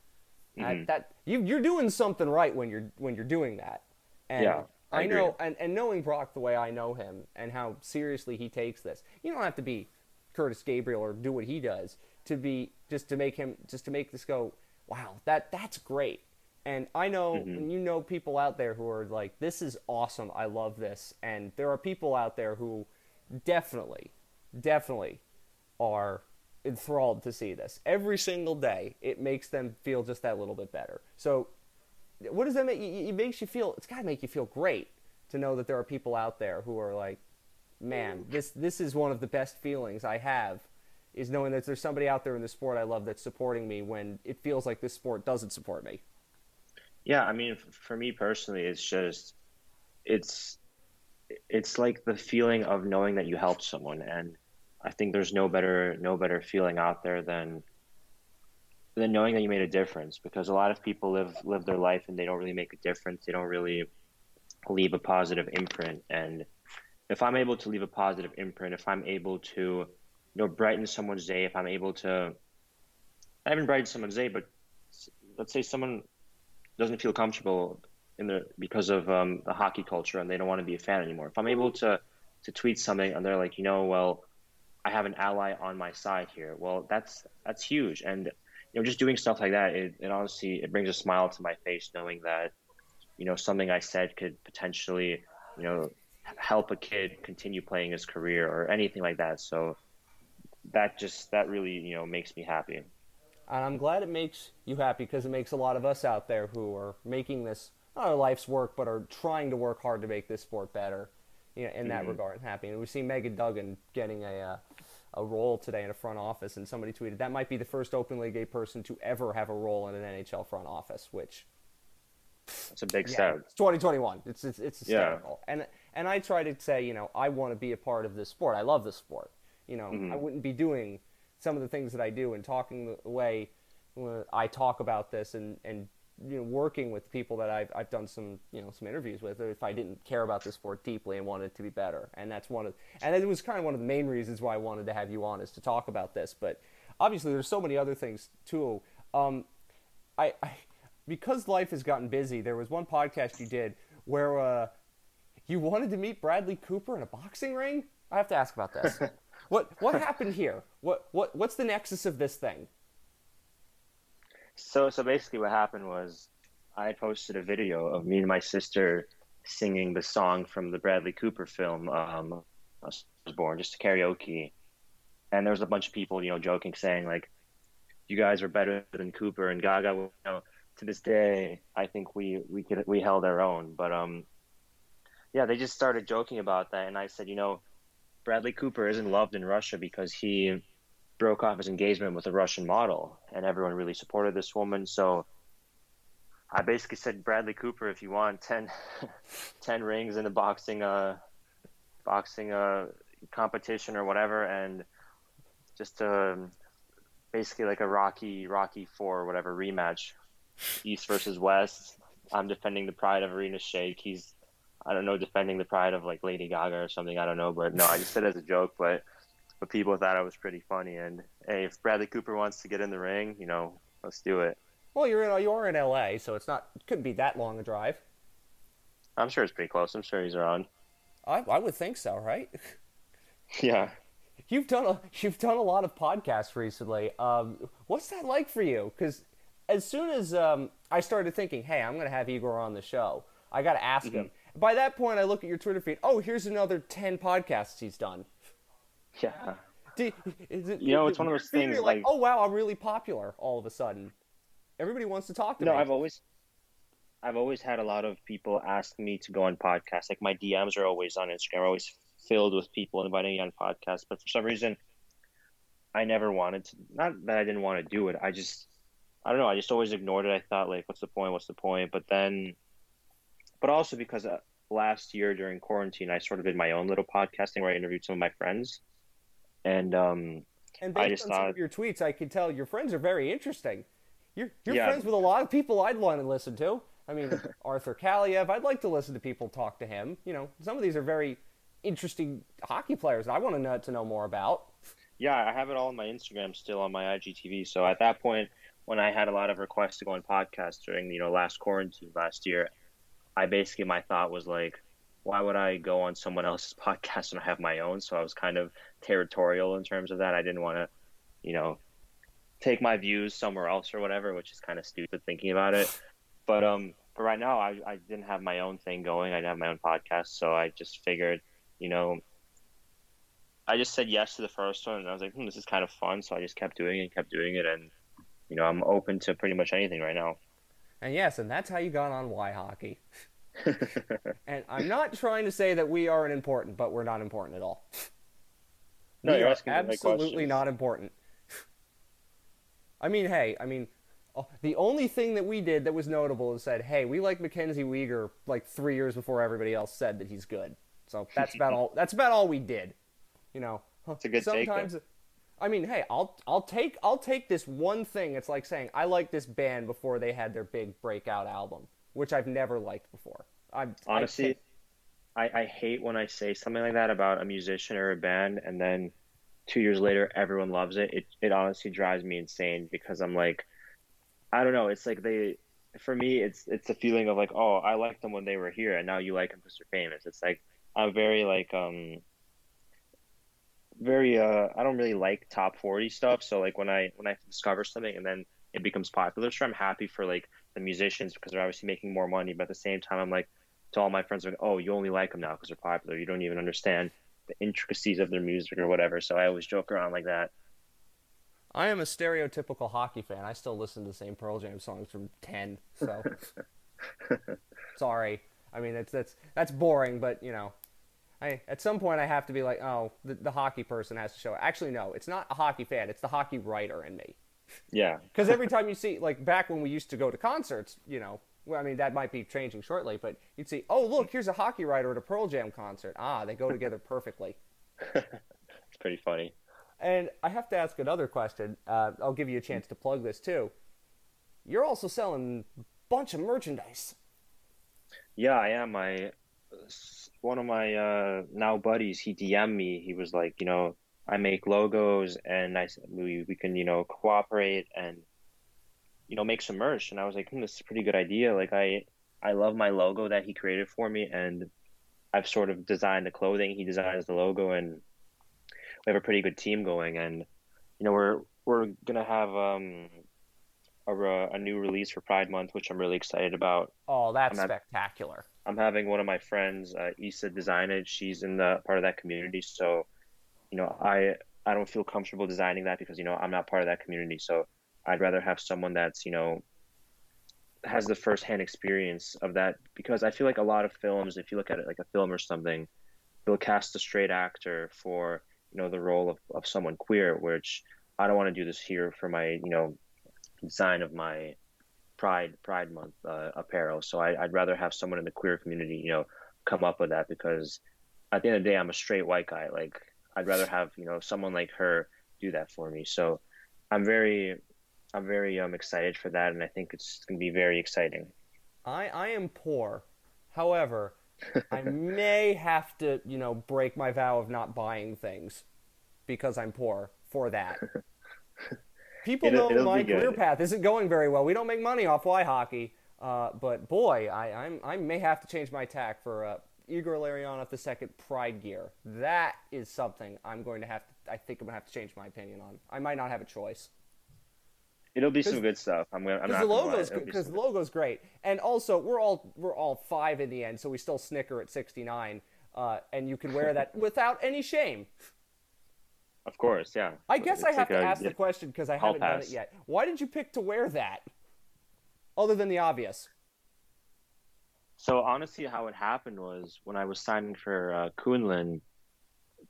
mm-hmm. that you, you're doing something right when you're when you're doing that. And yeah. I, I know, and, and knowing Brock the way I know him and how seriously he takes this, you don't have to be Kurtis Gabriel or do what he does to be just to make him just to make this go. Wow, that that's great. And I know mm-hmm. you know people out there who are like, this is awesome. I love this. And there are people out there who definitely, definitely are enthralled to see this. Every single day, it makes them feel just that little bit better. So what does that make? It makes you feel. It's got to make you feel great to know that there are people out there who are like, man, this this is one of the best feelings I have, is knowing that there's somebody out there in the sport I love that's supporting me when it feels like this sport doesn't support me. Yeah, I mean, for me personally, it's just, it's, it's like the feeling of knowing that you helped someone, and I think there's no better no better feeling out there than than knowing that you made a difference because a lot of people live live their life and they don't really make a difference. They don't really leave a positive imprint. And if I'm able to leave a positive imprint, if I'm able to, you know, brighten someone's day, if I'm able to, I haven't brightened someone's day, but let's say someone doesn't feel comfortable in the because of um, the hockey culture and they don't want to be a fan anymore. If I'm able to to tweet something and they're like, you know, well, I have an ally on my side here. Well, that's that's huge, and you know, just doing stuff like that, it, it honestly it brings a smile to my face knowing that, you know, something I said could potentially, you know, help a kid continue playing his career or anything like that. So that just that really you know makes me happy. And I'm glad it makes you happy because it makes a lot of us out there who are making this not our life's work, but are trying to work hard to make this sport better. You know, in that mm-hmm. regard, happy. And we see Megan Duggan getting a uh, a role today in a front office, and somebody tweeted that might be the first openly gay person to ever have a role in an NHL front office, which it's a big yeah, step. It's 2021. It's it's, it's hysterical. Yeah. And and I try to say, you know, I want to be a part of this sport. I love this sport. You know, mm-hmm. I wouldn't be doing some of the things that I do and talking the way I talk about this and and you know working with people that I've I've done some you know some interviews with if I didn't care about the sport deeply and wanted it to be better and that's one of and it was kind of one of the main reasons why I wanted to have you on is to talk about this but obviously there's so many other things too um, I, I because life has gotten busy there was one podcast you did where uh, you wanted to meet Bradley Cooper in a boxing ring? I have to ask about this. What what happened here? What what what's the nexus of this thing? So so basically, what happened was I posted a video of me and my sister singing the song from the Bradley Cooper film, um, I was born, just a karaoke, and there was a bunch of people, you know, joking, saying like, "You guys are better than Cooper and Gaga." You know, to this day, I think we we could we held our own, but um, yeah, they just started joking about that, and I said, you know, Bradley Cooper isn't loved in Russia because he broke off his engagement with a Russian model, and everyone really supported this woman. So I basically said, Bradley Cooper, if you want 10, 10 rings in the boxing, uh, boxing uh, competition or whatever, and just um, basically like a Rocky Rocky Four whatever rematch, East versus West. I'm defending the pride of Irina Shayk. He's I don't know defending the pride of like Lady Gaga or something. I don't know, but no, I just said it as a joke, but but people thought it was pretty funny. And hey, if Bradley Cooper wants to get in the ring, you know, let's do it. Well, you're in you are in L.A., so it's not it couldn't be that long a drive. I'm sure it's pretty close. I'm sure he's around. I I would think so, right? yeah. You've done a you've done a lot of podcasts recently. Um, what's that like for you? Because as soon as um, I started thinking, hey, I'm going to have Igor on the show, I got to ask mm-hmm. him. By that point, I look at your Twitter feed. Oh, here's another ten podcasts he's done. Yeah. Do, it, you know, it's one of those things like, like, oh wow, I'm really popular all of a sudden. Everybody wants to talk to no, me. No, I've always, I've always had a lot of people ask me to go on podcasts. Like my DMs are always on Instagram, always filled with people inviting me on podcasts. But for some reason, I never wanted to. Not that I didn't want to do it. I just I don't know. I just always ignored it. I thought like, what's the point? What's the point? But then, but also because uh, last year during quarantine, I sort of did my own little podcasting where I interviewed some of my friends, and um, and based I just on thought some of your tweets, I can tell your friends are very interesting. You're you're Yeah. friends with a lot of people I'd want to listen to. I mean, Arthur Kaliyev. I'd like to listen to people talk to him. You know, some of these are very interesting hockey players that I want to know to know more about. yeah, I have it all on my Instagram still on my IGTV. So at that point, when I had a lot of requests to go on podcasts during you know last quarantine last year, I basically my thought was like, why would I go on someone else's podcast when I have my own? So I was kind of territorial in terms of that. I didn't want to, you know, take my views somewhere else or whatever, which is kind of stupid thinking about it. But um, but right now I I didn't have my own thing going. I didn't have my own podcast, so I just figured, you know. I just said yes to the first one, and I was like, hmm, this is kind of fun. So I just kept doing it, and kept doing it, and you know, I'm open to pretty much anything right now. And yes, and that's how you got on Why Hockey. And I'm not trying to say that we aren't important, but we're not important at all. No, we you're asking absolutely not important. I mean, hey, I mean, oh, the only thing that we did that was notable is said, hey, we like Mackenzie Weegar like three years before everybody else said that he's good. So that's about all. That's about all we did. You know, It's a good take, sometimes. I mean, hey, I'll I'll take I'll take this one thing. It's like saying I like this band before they had their big breakout album, which I've never liked before. I'm Honestly, can't- I, I hate when I say something like that about a musician or a band, and then two years later everyone loves it. It it honestly drives me insane because I'm like, I don't know. It's like they, for me, it's it's a feeling of like, oh, I liked them when they were here, and now you like them because they're famous. It's like I'm very like um very uh I don't really like top 40 stuff so like when I when I discover something and then it becomes popular sure I'm happy for like the musicians because they're obviously making more money but at the same time I'm like to all my friends like oh you only like them now because they're popular you don't even understand the intricacies of their music or whatever so I always joke around like that I am a stereotypical hockey fan. I still listen to the same Pearl Jam songs from ten. So sorry. I mean that's that's that's boring, but you know, I at some point I have to be like, oh, the, the hockey person has to show. Actually, no, it's not a hockey fan. It's the hockey writer in me. Yeah Because every time you see, like back when we used to go to concerts, you know, well, I mean that might be changing shortly, but you'd see, oh look, here's a hockey writer at a Pearl Jam concert. Ah, they go together perfectly. it's pretty funny And I have to ask another question. Uh, I'll give you a chance to plug this too. You're also selling a bunch of merchandise. Yeah, I am. I one of my uh, now buddies, he DM'd me. He was like, you know, I make logos, and I said we we can you know cooperate and you know make some merch. And I was like, hmm, this is a pretty good idea. Like I I love my logo that he created for me, and I've sort of designed the clothing. He designs the logo, and we have a pretty good team going. And you know, we're we're gonna have um a, a new release for Pride Month, which I'm really excited about. Oh, that's I'm spectacular. I'm having one of my friends, uh, Issa, design it. She's in the part of that community, so you know, I I don't feel comfortable designing that because you know I'm not part of that community. So I'd rather have someone that's you know has the firsthand experience of that because I feel like a lot of films, if you look at it like a film or something, they'll cast a straight actor for you know the role of, of someone queer, which I don't want to do this here for my you know design of my Pride Pride Month uh, apparel. So I, I'd rather have someone in the queer community, you know, come up with that because at the end of the day, I'm a straight white guy. Like I'd rather have you know someone like her do that for me. So I'm very I'm very um excited for that, and I think it's gonna be very exciting. I I am poor. However, I may have to, you know, break my vow of not buying things because I'm poor for that. People It'll- know it'll my career path isn't going very well. We don't make money off Y hockey, uh, but boy, I I'm, I may have to change my tack for uh, Igor Larionov the second Pride gear. That is something I'm going to have to. I think I'm gonna have to change my opinion on. I might not have a choice. It'll be some good stuff. I'm gonna. I'm Because not the logo's because the logo's great, and also we're all we're all five in the end, so we still snicker at sixty nine, uh, and you can wear that without any shame. Of course, yeah. I guess I have like to a- ask the question because I haven't done it yet. Why did you pick to wear that? Other than the obvious. So honestly, how it happened was when I was signing for uh,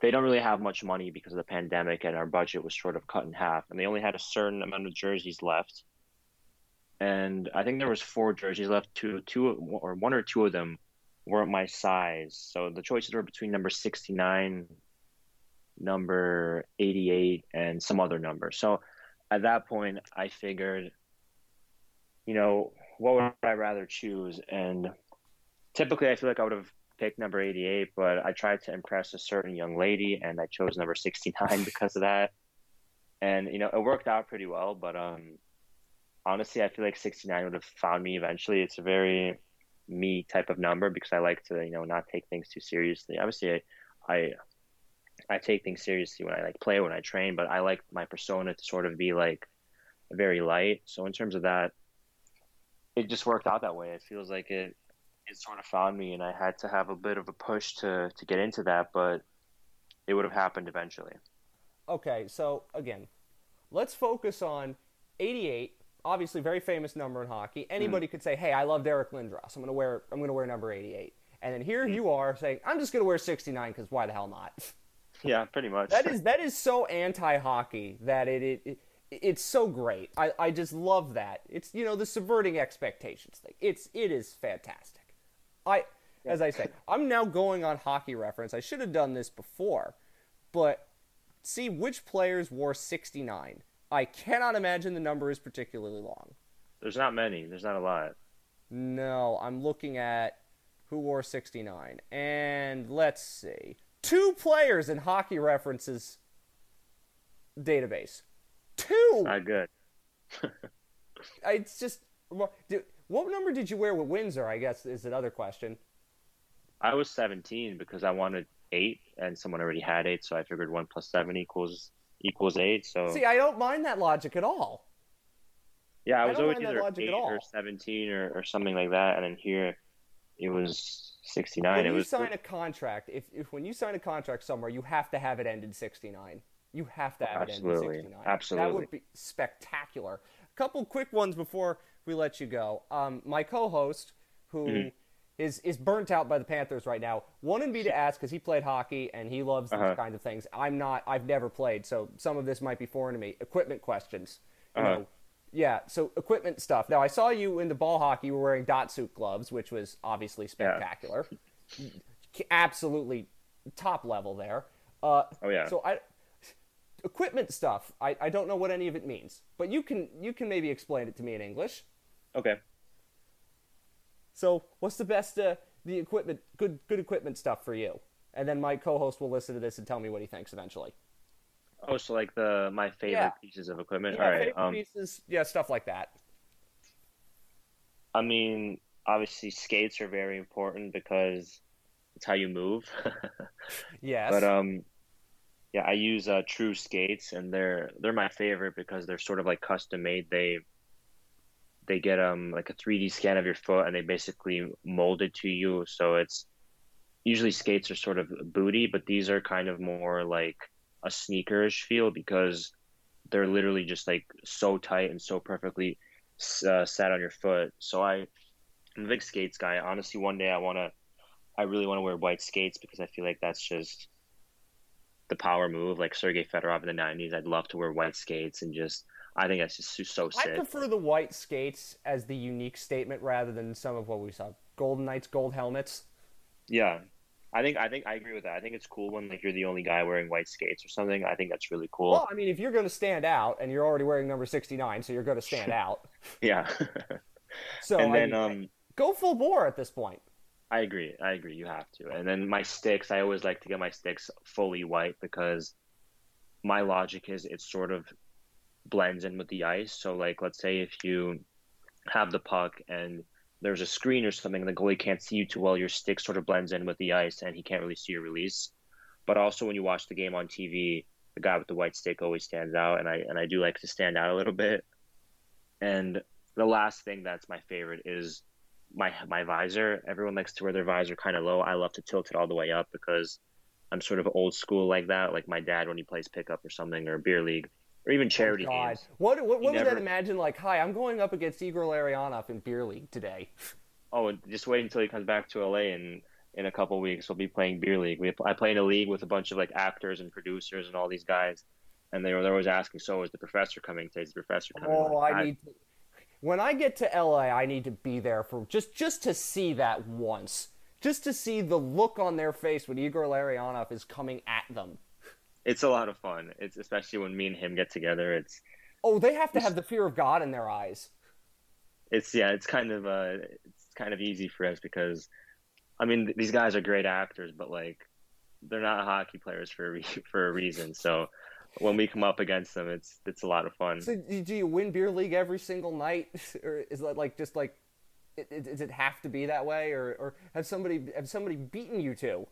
they don't really have much money because of the pandemic, and our budget was sort of cut in half, and they only had a certain amount of jerseys left. And I think there was four jerseys left. Two, two, or one or two of them weren't my size. So the choices were between number sixty nine, number eighty eight, and some other number. So at that point, I figured, you know, what would I rather choose? And typically, I feel like I would have picked number 88, but I tried to impress a certain young lady and I chose number 69 because of that. And, you know, it worked out pretty well, but um, honestly, I feel like 69 would have found me eventually. It's a very me type of number because I like to, you know, not take things too seriously. Obviously, I, I, I take things seriously when I like play, when I train, but I like my persona to sort of be like very light. So in terms of that, it just worked out that way. It feels like it it sort of found me, and I had to have a bit of a push to to get into that, but it would have happened eventually. Okay, so again, let's focus on 88. Obviously, very famous number in hockey. Anybody mm could say, "Hey, I love Eric Lindros. I'm gonna wear I'm gonna wear number 88." And then here mm you are saying, "I'm just gonna wear 69 because why the hell not?" Yeah, pretty much. that is that is so anti-hockey that it, it, it it's so great. I, I just love that. It's you know the subverting expectations thing. It's it is fantastic. I, as I say, I'm now going on hockey reference. I should have done this before, but see which players wore 69. I cannot imagine the number is particularly long. There's not many. There's not a lot. No, I'm looking at who wore 69. And let's see. Two players in hockey references database. Two. Not good. it's just what number did you wear with Windsor? I guess is another question. I was 17 because I wanted eight, and someone already had eight, so I figured one plus seven equals equals eight. So see, I don't mind that logic at all. Yeah, I was always either eight or 17 or, or something like that, and then here it was 69. When it you was sign a contract, if, if when you sign a contract somewhere, you have to have it end in 69. You have to have Absolutely. it end in 69. Absolutely. That would be spectacular. A couple quick ones before we let you go. Um, my co-host, who mm-hmm. is is burnt out by the Panthers right now, wanted me to ask because he played hockey and he loves uh-huh. these kinds of things. I'm not. I've never played, so some of this might be foreign to me. Equipment questions. You uh-huh. know, yeah, so equipment stuff. Now I saw you in the ball hockey. You were wearing Datsyuk gloves, which was obviously spectacular. Yeah. Absolutely top level there. Uh, oh yeah. So I equipment stuff. I, I don't know what any of it means, but you can you can maybe explain it to me in English. Okay. So, what's the best uh, the equipment good good equipment stuff for you? And then my co-host will listen to this and tell me what he thinks eventually. Oh, so like the my favorite yeah. pieces of equipment. Yeah, All right, um, pieces, yeah, stuff like that. I mean, obviously skates are very important because it's how you move. yes. But um, yeah, I use uh, True Skates, and they're they're my favorite because they're sort of like custom made. They they get um like a 3D scan of your foot and they basically mold it to you. So it's usually skates are sort of booty, but these are kind of more like a sneakerish feel because they're literally just like so tight and so perfectly uh, set on your foot. So I, I'm a big skates guy. Honestly, one day I want to, I really want to wear white skates because I feel like that's just the power move, like Sergey Fedorov in the '90s. I'd love to wear white skates and just I think that's just so sick. I prefer the white skates as the unique statement rather than some of what we saw. Golden Knights, gold helmets. Yeah, I think I think I agree with that. I think it's cool when like you're the only guy wearing white skates or something. I think that's really cool. Well, I mean, if you're going to stand out, and you're already wearing number sixty nine, so you're going to stand out. yeah. so and then I, um, go full bore at this point. I agree. I agree. You have to. And then my sticks, I always like to get my sticks fully white because my logic is it's sort of blends in with the ice. So like let's say if you have the puck and there's a screen or something and the goalie can't see you too well, your stick sort of blends in with the ice and he can't really see your release. But also when you watch the game on TV, the guy with the white stick always stands out and I and I do like to stand out a little bit. And the last thing that's my favorite is my my visor. Everyone likes to wear their visor kind of low. I love to tilt it all the way up because I'm sort of old school like that. Like my dad when he plays pickup or something or beer league, or even oh, charity oh, God. games. What what, what would never... that imagine like? Hi, I'm going up against Igor Larionov in beer league today. Oh, just wait until he comes back to LA and in a couple weeks we'll be playing beer league. We I play in a league with a bunch of like actors and producers and all these guys, and they were they're always asking, "So is the professor coming? Today? Is the professor coming?" Oh, like, I need. To, when I get to LA, I need to be there for just just to see that once, just to see the look on their face when Igor Larionov is coming at them. It's a lot of fun. It's especially when me and him get together. It's oh, they have to have the fear of God in their eyes. It's yeah, it's kind of uh, it's kind of easy for us because, I mean, these guys are great actors, but like, they're not hockey players for a re- for a reason. So when we come up against them, it's it's a lot of fun. So do you win beer league every single night, or is that like just like, does it have to be that way, or or have somebody have somebody beaten you to?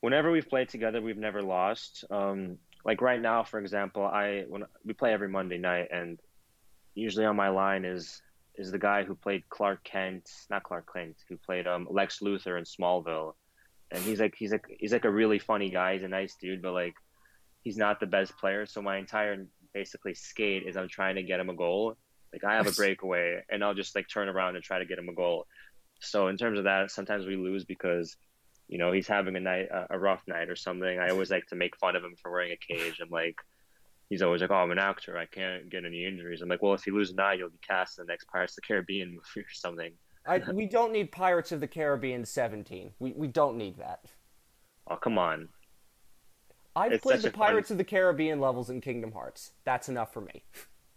Whenever we've played together, we've never lost. Um, like right now, for example, I when we play every Monday night, and usually on my line is is the guy who played Clark Kent, not Clark Kent, who played um, Lex Luthor in Smallville, and he's like he's like he's like a really funny guy. He's a nice dude, but like he's not the best player. So my entire basically skate is I'm trying to get him a goal. Like I have a breakaway and I'll just like turn around and try to get him a goal. So in terms of that, sometimes we lose because, you know, he's having a night, a rough night or something. I always like to make fun of him for wearing a cage. I'm like, he's always like, oh, I'm an actor. I can't get any injuries. I'm like, well, if you lose an eye, you'll be cast in the next Pirates of the Caribbean movie or something. I, we don't need Pirates of the Caribbean 17. We, we don't need that. Oh, come on. I've it's played the Pirates fun... of the Caribbean levels in Kingdom Hearts. That's enough for me.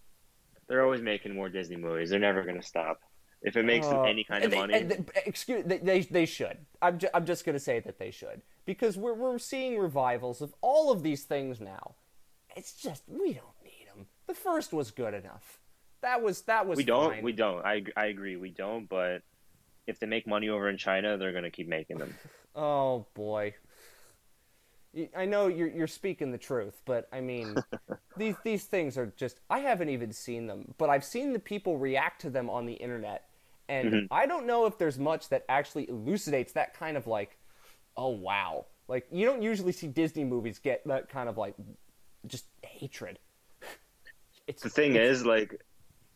They're always making more Disney movies. They're never going to stop. If it makes uh, them any kind of they, money, they, excuse they, they, they should. I'm, ju- I'm just going to say that they should because we're we're seeing revivals of all of these things now. It's just we don't need them. The first was good enough. That was that was. We don't. Fine. We don't. I I agree. We don't. But if they make money over in China, they're going to keep making them. oh boy. I know you're you're speaking the truth, but I mean, these these things are just I haven't even seen them, but I've seen the people react to them on the internet, and mm-hmm. I don't know if there's much that actually elucidates that kind of like, oh wow, like you don't usually see Disney movies get that kind of like, just hatred. It's, the thing it's, is like,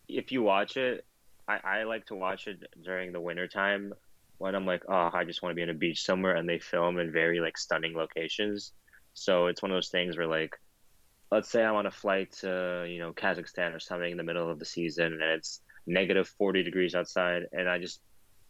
if you watch it, I, I like to watch it during the winter time when I'm like, oh, I just want to be on a beach somewhere, and they film in very like stunning locations. So it's one of those things where like, let's say I'm on a flight to you know Kazakhstan or something in the middle of the season, and it's negative 40 degrees outside, and I just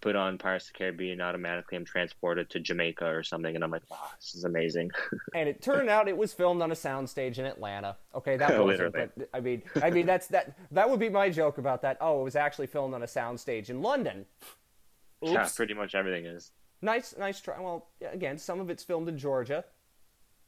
put on Pirates of the Caribbean, automatically I'm transported to Jamaica or something, and I'm like, wow, this is amazing. and it turned out it was filmed on a soundstage in Atlanta. Okay, that wasn't, but I mean, I mean that's that that would be my joke about that. Oh, it was actually filmed on a soundstage in London. Oops. Yeah, pretty much everything is. Nice, nice try. Well, again, some of it's filmed in Georgia,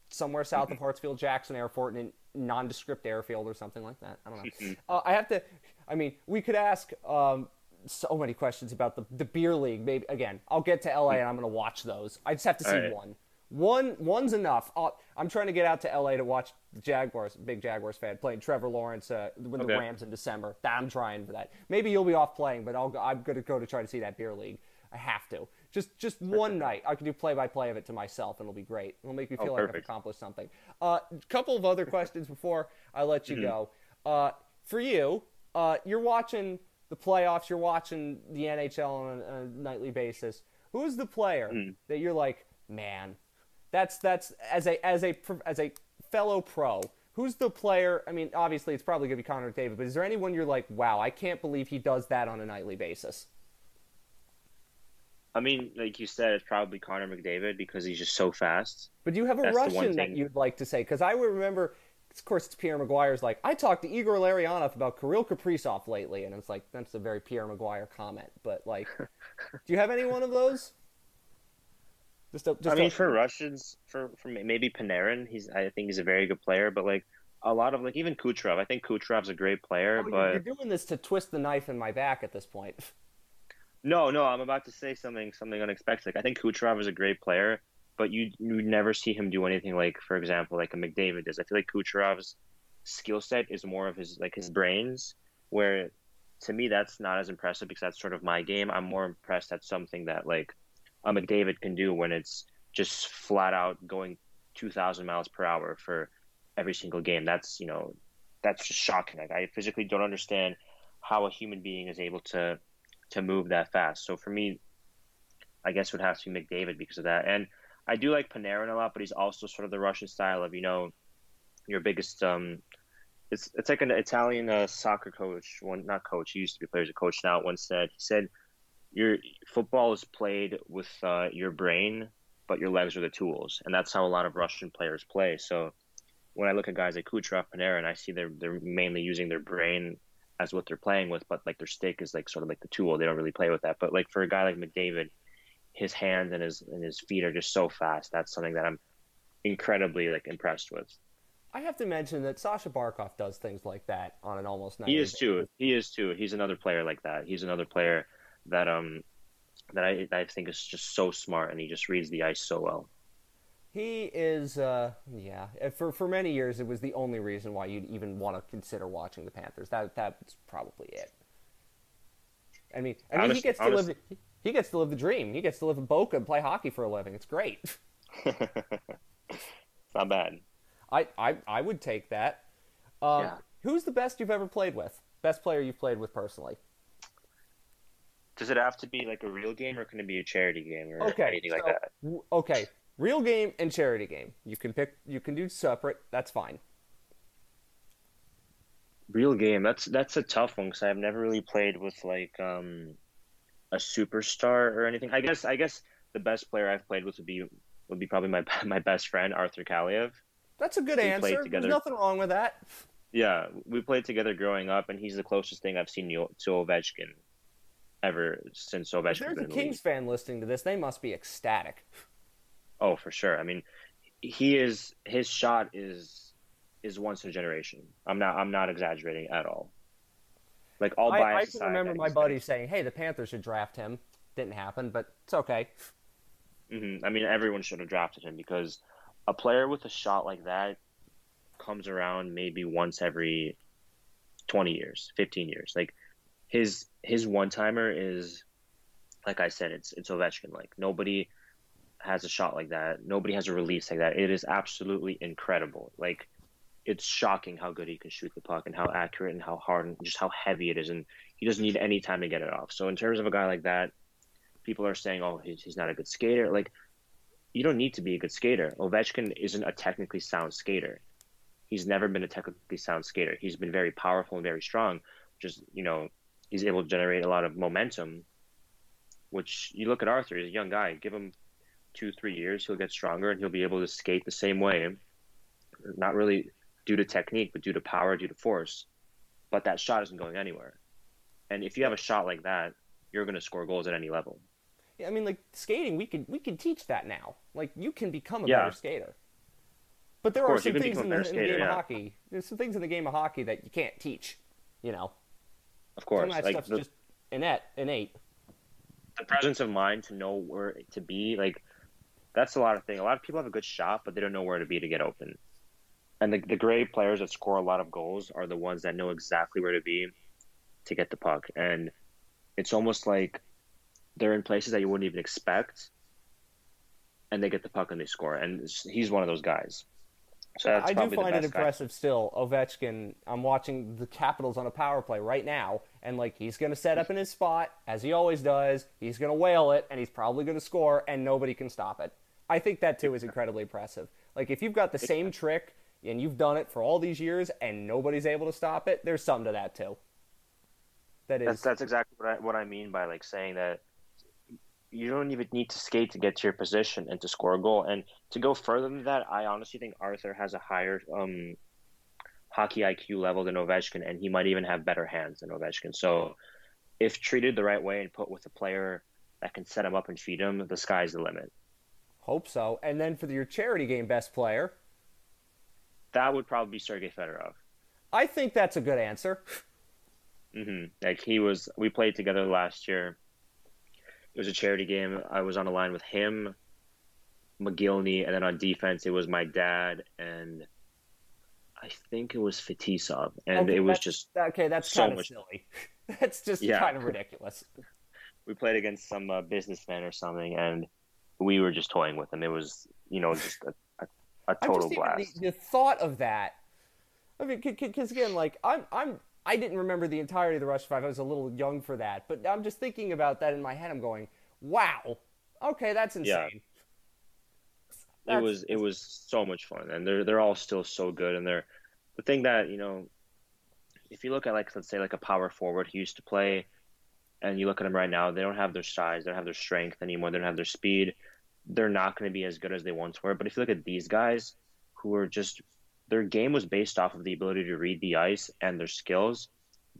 somewhere south of Hartsfield Jackson Airport, in nondescript airfield or something like that. I don't know. uh, I have to. I mean, we could ask um, so many questions about the the beer league. Maybe again, I'll get to LA and I'm going to watch those. I just have to see right. one. One one's enough. i am trying to get out to LA to watch the Jaguars. Big Jaguars fan playing Trevor Lawrence uh, with okay. the Rams in December. I'm trying for that. Maybe you'll be off playing, but I'll I'm going to go to try to see that beer league. I have to. Just just one night, I can do play by play of it to myself, and it'll be great. It'll make me oh, feel oh, like I've accomplished something. A uh, couple of other questions before I let you mm-hmm. go. Uh, for you, uh, you're watching the playoffs. You're watching the NHL on a, a nightly basis. Who's the player mm. that you're like, man? That's that's as a as a as a fellow pro. Who's the player? I mean, obviously it's probably going to be Connor McDavid, but is there anyone you're like, wow, I can't believe he does that on a nightly basis? I mean, like you said, it's probably Connor McDavid because he's just so fast. But do you have a That's Russian that you'd like to say? Because I would remember, of course, it's Pierre McGuire's like, I talked to Igor Larionov about Kirill Kaprizov lately, and it's like, that's a very Pierre McGuire comment. But, like, do you have any one of those? Just, a, just I mean, a... for Russians, for, for maybe Panarin, he's I think he's a very good player, but like a lot of like even Kucherov, I think Kucherov's a great player, oh, but you're doing this to twist the knife in my back at this point. No, no, I'm about to say something something unexpected. Like, I think Kucherov is a great player, but you you never see him do anything like, for example, like a McDavid does. I feel like Kucherov's skill set is more of his like his brains, where to me that's not as impressive because that's sort of my game. I'm more impressed at something that like a McDavid can do when it's just flat out going 2,000 miles per hour for every single game. That's you know that's just shocking. Like I physically don't understand how a human being is able to to move that fast. So for me, I guess would have to be McDavid because of that. And I do like Panarin a lot, but he's also sort of the Russian style of you know your biggest um. It's it's like an Italian uh, soccer coach, one not coach. He used to be a player, a coach now. Once said he said, "Your football is played with uh, your brain, but your legs are the tools," and that's how a lot of Russian players play. So when I look at guys like Kucherov, Panarin, I see they're they're mainly using their brain as what they're playing with, but like their stick is like sort of like the tool. They don't really play with that. But like for a guy like McDavid, his hands and his and his feet are just so fast. That's something that I'm incredibly like impressed with. I have to mention that Sasha Barkov does things like that on an almost. He is too. He is too. He's another player like that. He's another player that um that I I think is just so smart and he just reads the ice so well. He is, uh, yeah. For for many years, it was the only reason why you'd even want to consider watching the Panthers. That that's probably it. I mean, I mean, honest, he gets to honest. live. He gets to live the dream. He gets to live in Boca and play hockey for a living. It's great. it's not bad. I, I, I would take that. Um, yeah. Who's the best you've ever played with? Best player you've played with personally? Does it have to be like a real game, or can it be a charity game, or okay, anything so, like that? Okay, real game and charity game. You can pick. You can do separate. That's fine. Real game. That's that's a tough one because I've never really played with like um, a superstar or anything. I guess I guess the best player I've played with would be would be probably my my best friend Arthur Kaliyev. That's a good we answer. There's nothing wrong with that. Yeah, we played together growing up, and he's the closest thing I've seen to Ovechkin ever since Ovechkin. If there's a Kings fan listening to this, they must be ecstatic. Oh, for sure. I mean, he is his shot is is once in a generation. I'm not I'm not exaggerating at all. Like all I, I can remember my buddy saying, "Hey, the Panthers should draft him." Didn't happen, but it's okay. Mm-hmm. I mean, everyone should have drafted him because a player with a shot like that comes around maybe once every 20 years, 15 years. Like his his one timer is like I said, it's it's Ovechkin. Like nobody has a shot like that. Nobody has a release like that. It is absolutely incredible. Like it's shocking how good he can shoot the puck and how accurate and how hard and just how heavy it is. And he doesn't need any time to get it off. So in terms of a guy like that, people are saying, "Oh, he's, not a good skater." Like you don't need to be a good skater. Ovechkin isn't a technically sound skater. He's never been a technically sound skater. He's been very powerful and very strong. Just you know, he's able to generate a lot of momentum. Which you look at Arthur, he's a young guy. Give him two, three years, he'll get stronger and he'll be able to skate the same way. Not really due to technique, but due to power, due to force. But that shot isn't going anywhere. And if you have a shot like that, you're going to score goals at any level. Yeah, I mean, like skating, we can we can teach that now. Like you can become a yeah. better skater. But there course, are some things in the, in the, game yeah. of hockey. There's some things in the game of hockey that you can't teach. You know. Of course, some of that like stuff's the, just innate. Innate. The presence of mind to know where to be, like that's a lot of thing. A lot of people have a good shot, but they don't know where to be to get open. And the the great players that score a lot of goals are the ones that know exactly where to be to get the puck. And it's almost like they're in places that you wouldn't even expect, and they get the puck and they score. And he's one of those guys. So I do find it impressive guy. still. Ovechkin, I'm watching the Capitals on a power play right now, and like he's going to set up in his spot as he always does. He's going to whale it, and he's probably going to score, and nobody can stop it. I think that too is incredibly impressive. Like if you've got the same trick and you've done it for all these years and nobody's able to stop it, there's something to that too. That is that's, that's exactly what I what I mean by like saying that you don't even need to skate to get to your position and to score a goal. And to go further than that, I honestly think Arthur has a higher um, hockey IQ level than Ovechkin, and he might even have better hands than Ovechkin. So, if treated the right way and put with a player that can set him up and feed him, the sky's the limit. Hope so. And then for your charity game best player, that would probably be Sergei Fedorov. I think that's a good answer. Mm-hmm. Like he was, we played together last year it was a charity game. I was on a line with him, Mogilny, and then on defense it was my dad and I think it was Fetisov, and okay, it was just okay. That's so kind of much... silly. that's just yeah. kind of ridiculous. we played against some uh, businessman or something, and we were just toying with him. It was, you know, just a, a, a total blast. The, the, thought of that. I mean, because again, like I'm, I'm I didn't remember the entirety of the Russian Five. I was a little young for that, but I'm just thinking about that in my head. I'm going, wow, Okay, that's insane. Yeah. That's, it was it was so much fun, and they're they're all still so good, and they're the thing that you know, if you look at like let's say like a power forward who used to play, and you look at them right now, they don't have their size, they don't have their strength anymore, they don't have their speed. They're not going to be as good as they once were. But if you look at these guys, who are just their game was based off of the ability to read the ice and their skills,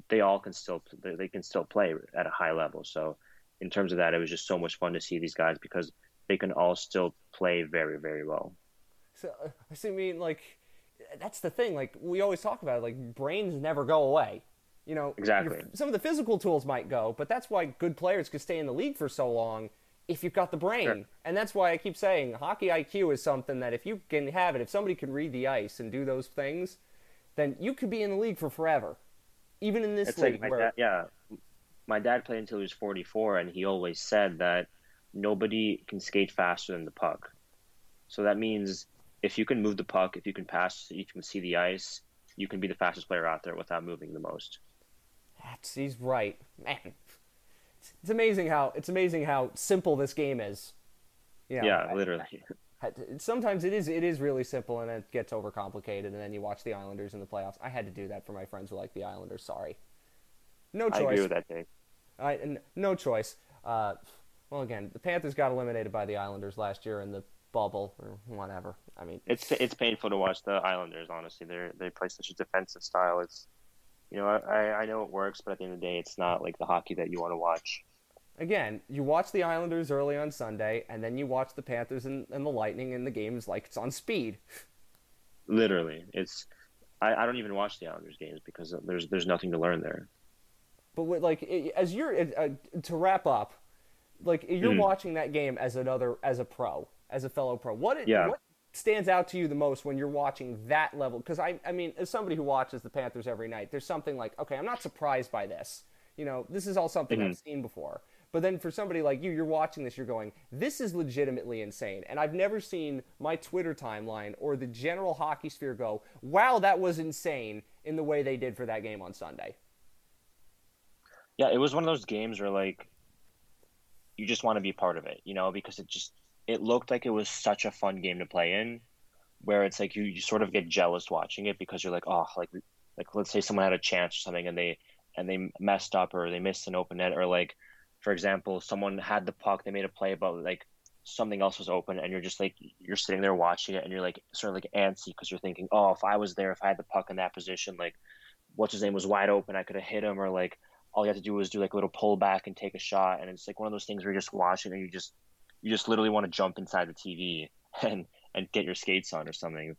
they all can still they can still play at a high level. So in terms of that, it was just so much fun to see these guys because they can all still play very, very well. So, I mean, like, that's the thing. Like, we always talk about it, like, brains never go away. You know, exactly. Some of the physical tools might go, but that's why good players could stay in the league for so long if you've got the brain. Sure. And that's why I keep saying hockey IQ is something that if you can have it, if somebody can read the ice and do those things, then you could be in the league for forever. Even in this it's league. Like where... dad, yeah. My dad played until he was 44, and he always said that nobody can skate faster than the puck. So that means if you can move the puck, if you can pass, if you can see the ice, you can be the fastest player out there without moving the most. That's, he's right, man. It's amazing how it's amazing how simple this game is. You know, yeah, literally. I, sometimes it is it is really simple and it gets overcomplicated, and then you watch the Islanders in the playoffs. I had to do that for my friends who like the Islanders. Sorry, no choice. I agree with that, Dave. I, no choice. Uh, well, again, the Panthers got eliminated by the Islanders last year in the bubble or whatever. I mean, it's it's painful to watch the Islanders. Honestly, they they play such a defensive style. It's you know I I know it works, but at the end of the day, it's not like the hockey that you want to watch. Again, you watch the Islanders early on Sunday, and then you watch the Panthers and, and the Lightning, and the game is like it's on speed. Literally, it's I, I don't even watch the Islanders games because there's there's nothing to learn there. But with, like as you're uh, to wrap up, like you're mm. watching that game as another as a pro, as a fellow pro. What yeah. what stands out to you the most when you're watching that level? Because I I mean, as somebody who watches the Panthers every night, there's something like okay, I'm not surprised by this. You know, this is all something mm-hmm. I've seen before. But then for somebody like you, you're watching this, you're going, this is legitimately insane. And I've never seen my Twitter timeline or the general hockey sphere go, wow, that was insane in the way they did for that game on Sunday. Yeah, it was one of those games where like you just want to be part of it, you know, because it just it looked like it was such a fun game to play in, where it's like you, you sort of get jealous watching it because you're like, oh, like like let's say someone had a chance or something and they and they messed up or they missed an open net or like for example someone had the puck they made a play but like something else was open and you're just like you're sitting there watching it and you're like sort of like antsy because you're thinking oh if i was there if i had the puck in that position like what's his name was wide open i could have hit him or like all you have to do is do like a little pull back and take a shot and it's like one of those things where you're just watching and you just you just literally want to jump inside the tv and and get your skates on or something.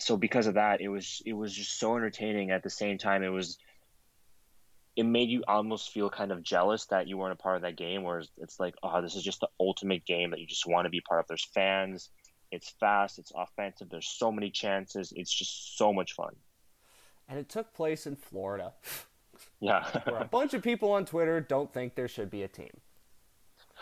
So because of that it was it was just so entertaining. At the same time it was it made you almost feel kind of jealous that you weren't a part of that game whereas it's like oh this is just the ultimate game that you just want to be part of. There's fans it's fast it's offensive there's so many chances it's just so much fun. And it took place in florida. Yeah. Where a bunch of people on twitter don't think there should be a team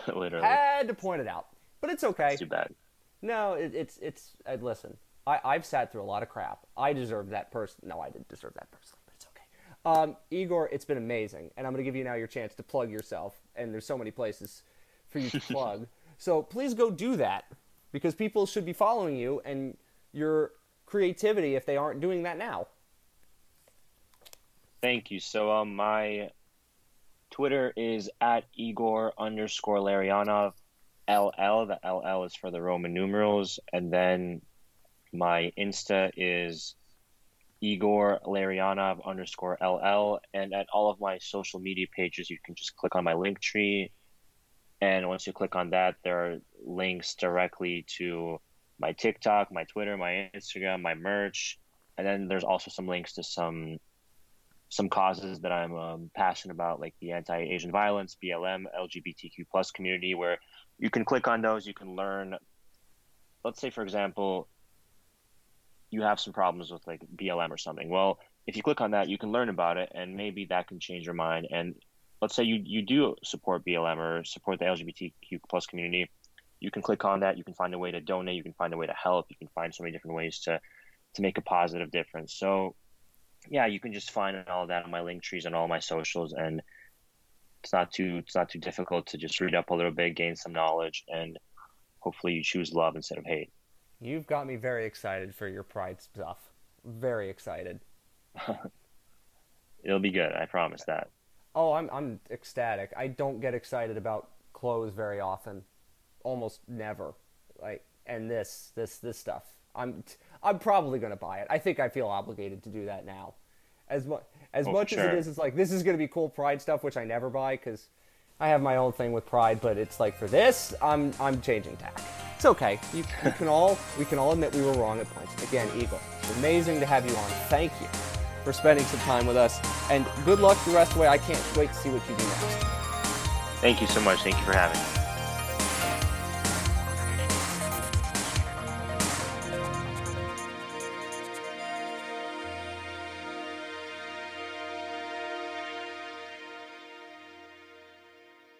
literally had to point it out but it's okay it's too bad no it, it's it's uh, listen I, i've sat through a lot of crap i deserve that person no i didn't deserve that person But it's okay. um, Igor, it's been amazing, and I'm going to give you now your chance to plug yourself. And there's so many places for you to plug, so please go do that because people should be following you and your creativity if they aren't doing that now. Thank you. So um, my Twitter is at Igor underscore Larionov LL. The LL is for the Roman numerals, and then my Insta is Igor Larionov underscore LL. And at all of my social media pages, you can just click on my link tree. And once you click on that, there are links directly to my TikTok, my Twitter, my Instagram, my merch. And then there's also some links to some some causes that I'm um, passionate about, like the anti-Asian violence, BLM, LGBTQ plus community, where you can click on those, you can learn. Let's say, for example, you have some problems with like BLM or something. Well, if you click on that, you can learn about it, and maybe that can change your mind. And let's say you you do support BLM or support the LGBTQ plus community, you can click on that. You can find a way to donate. You can find a way to help. You can find so many different ways to to make a positive difference. So, yeah, you can just find all that on my link trees and all my socials, and it's not too it's not too difficult to just read up a little bit, gain some knowledge, and hopefully you choose love instead of hate. You've got me very excited for your Pride stuff. Very excited. It'll be good. I promise that. Oh, I'm I'm ecstatic. I don't get excited about clothes very often, almost never. Like and this this this stuff. I'm I'm probably gonna buy it. I think I feel obligated to do that now. As much as oh, much sure. as it is, it's like this is gonna be cool Pride stuff, which I never buy because I have my own thing with Pride. But it's like for this, I'm I'm changing tack. It's okay. You, we can all we can all admit we were wrong at points. Again, Igor, it's amazing to have you on. Thank you for spending some time with us, and good luck the rest of the way. I can't wait to see what you do next. Thank you so much. Thank you for having me.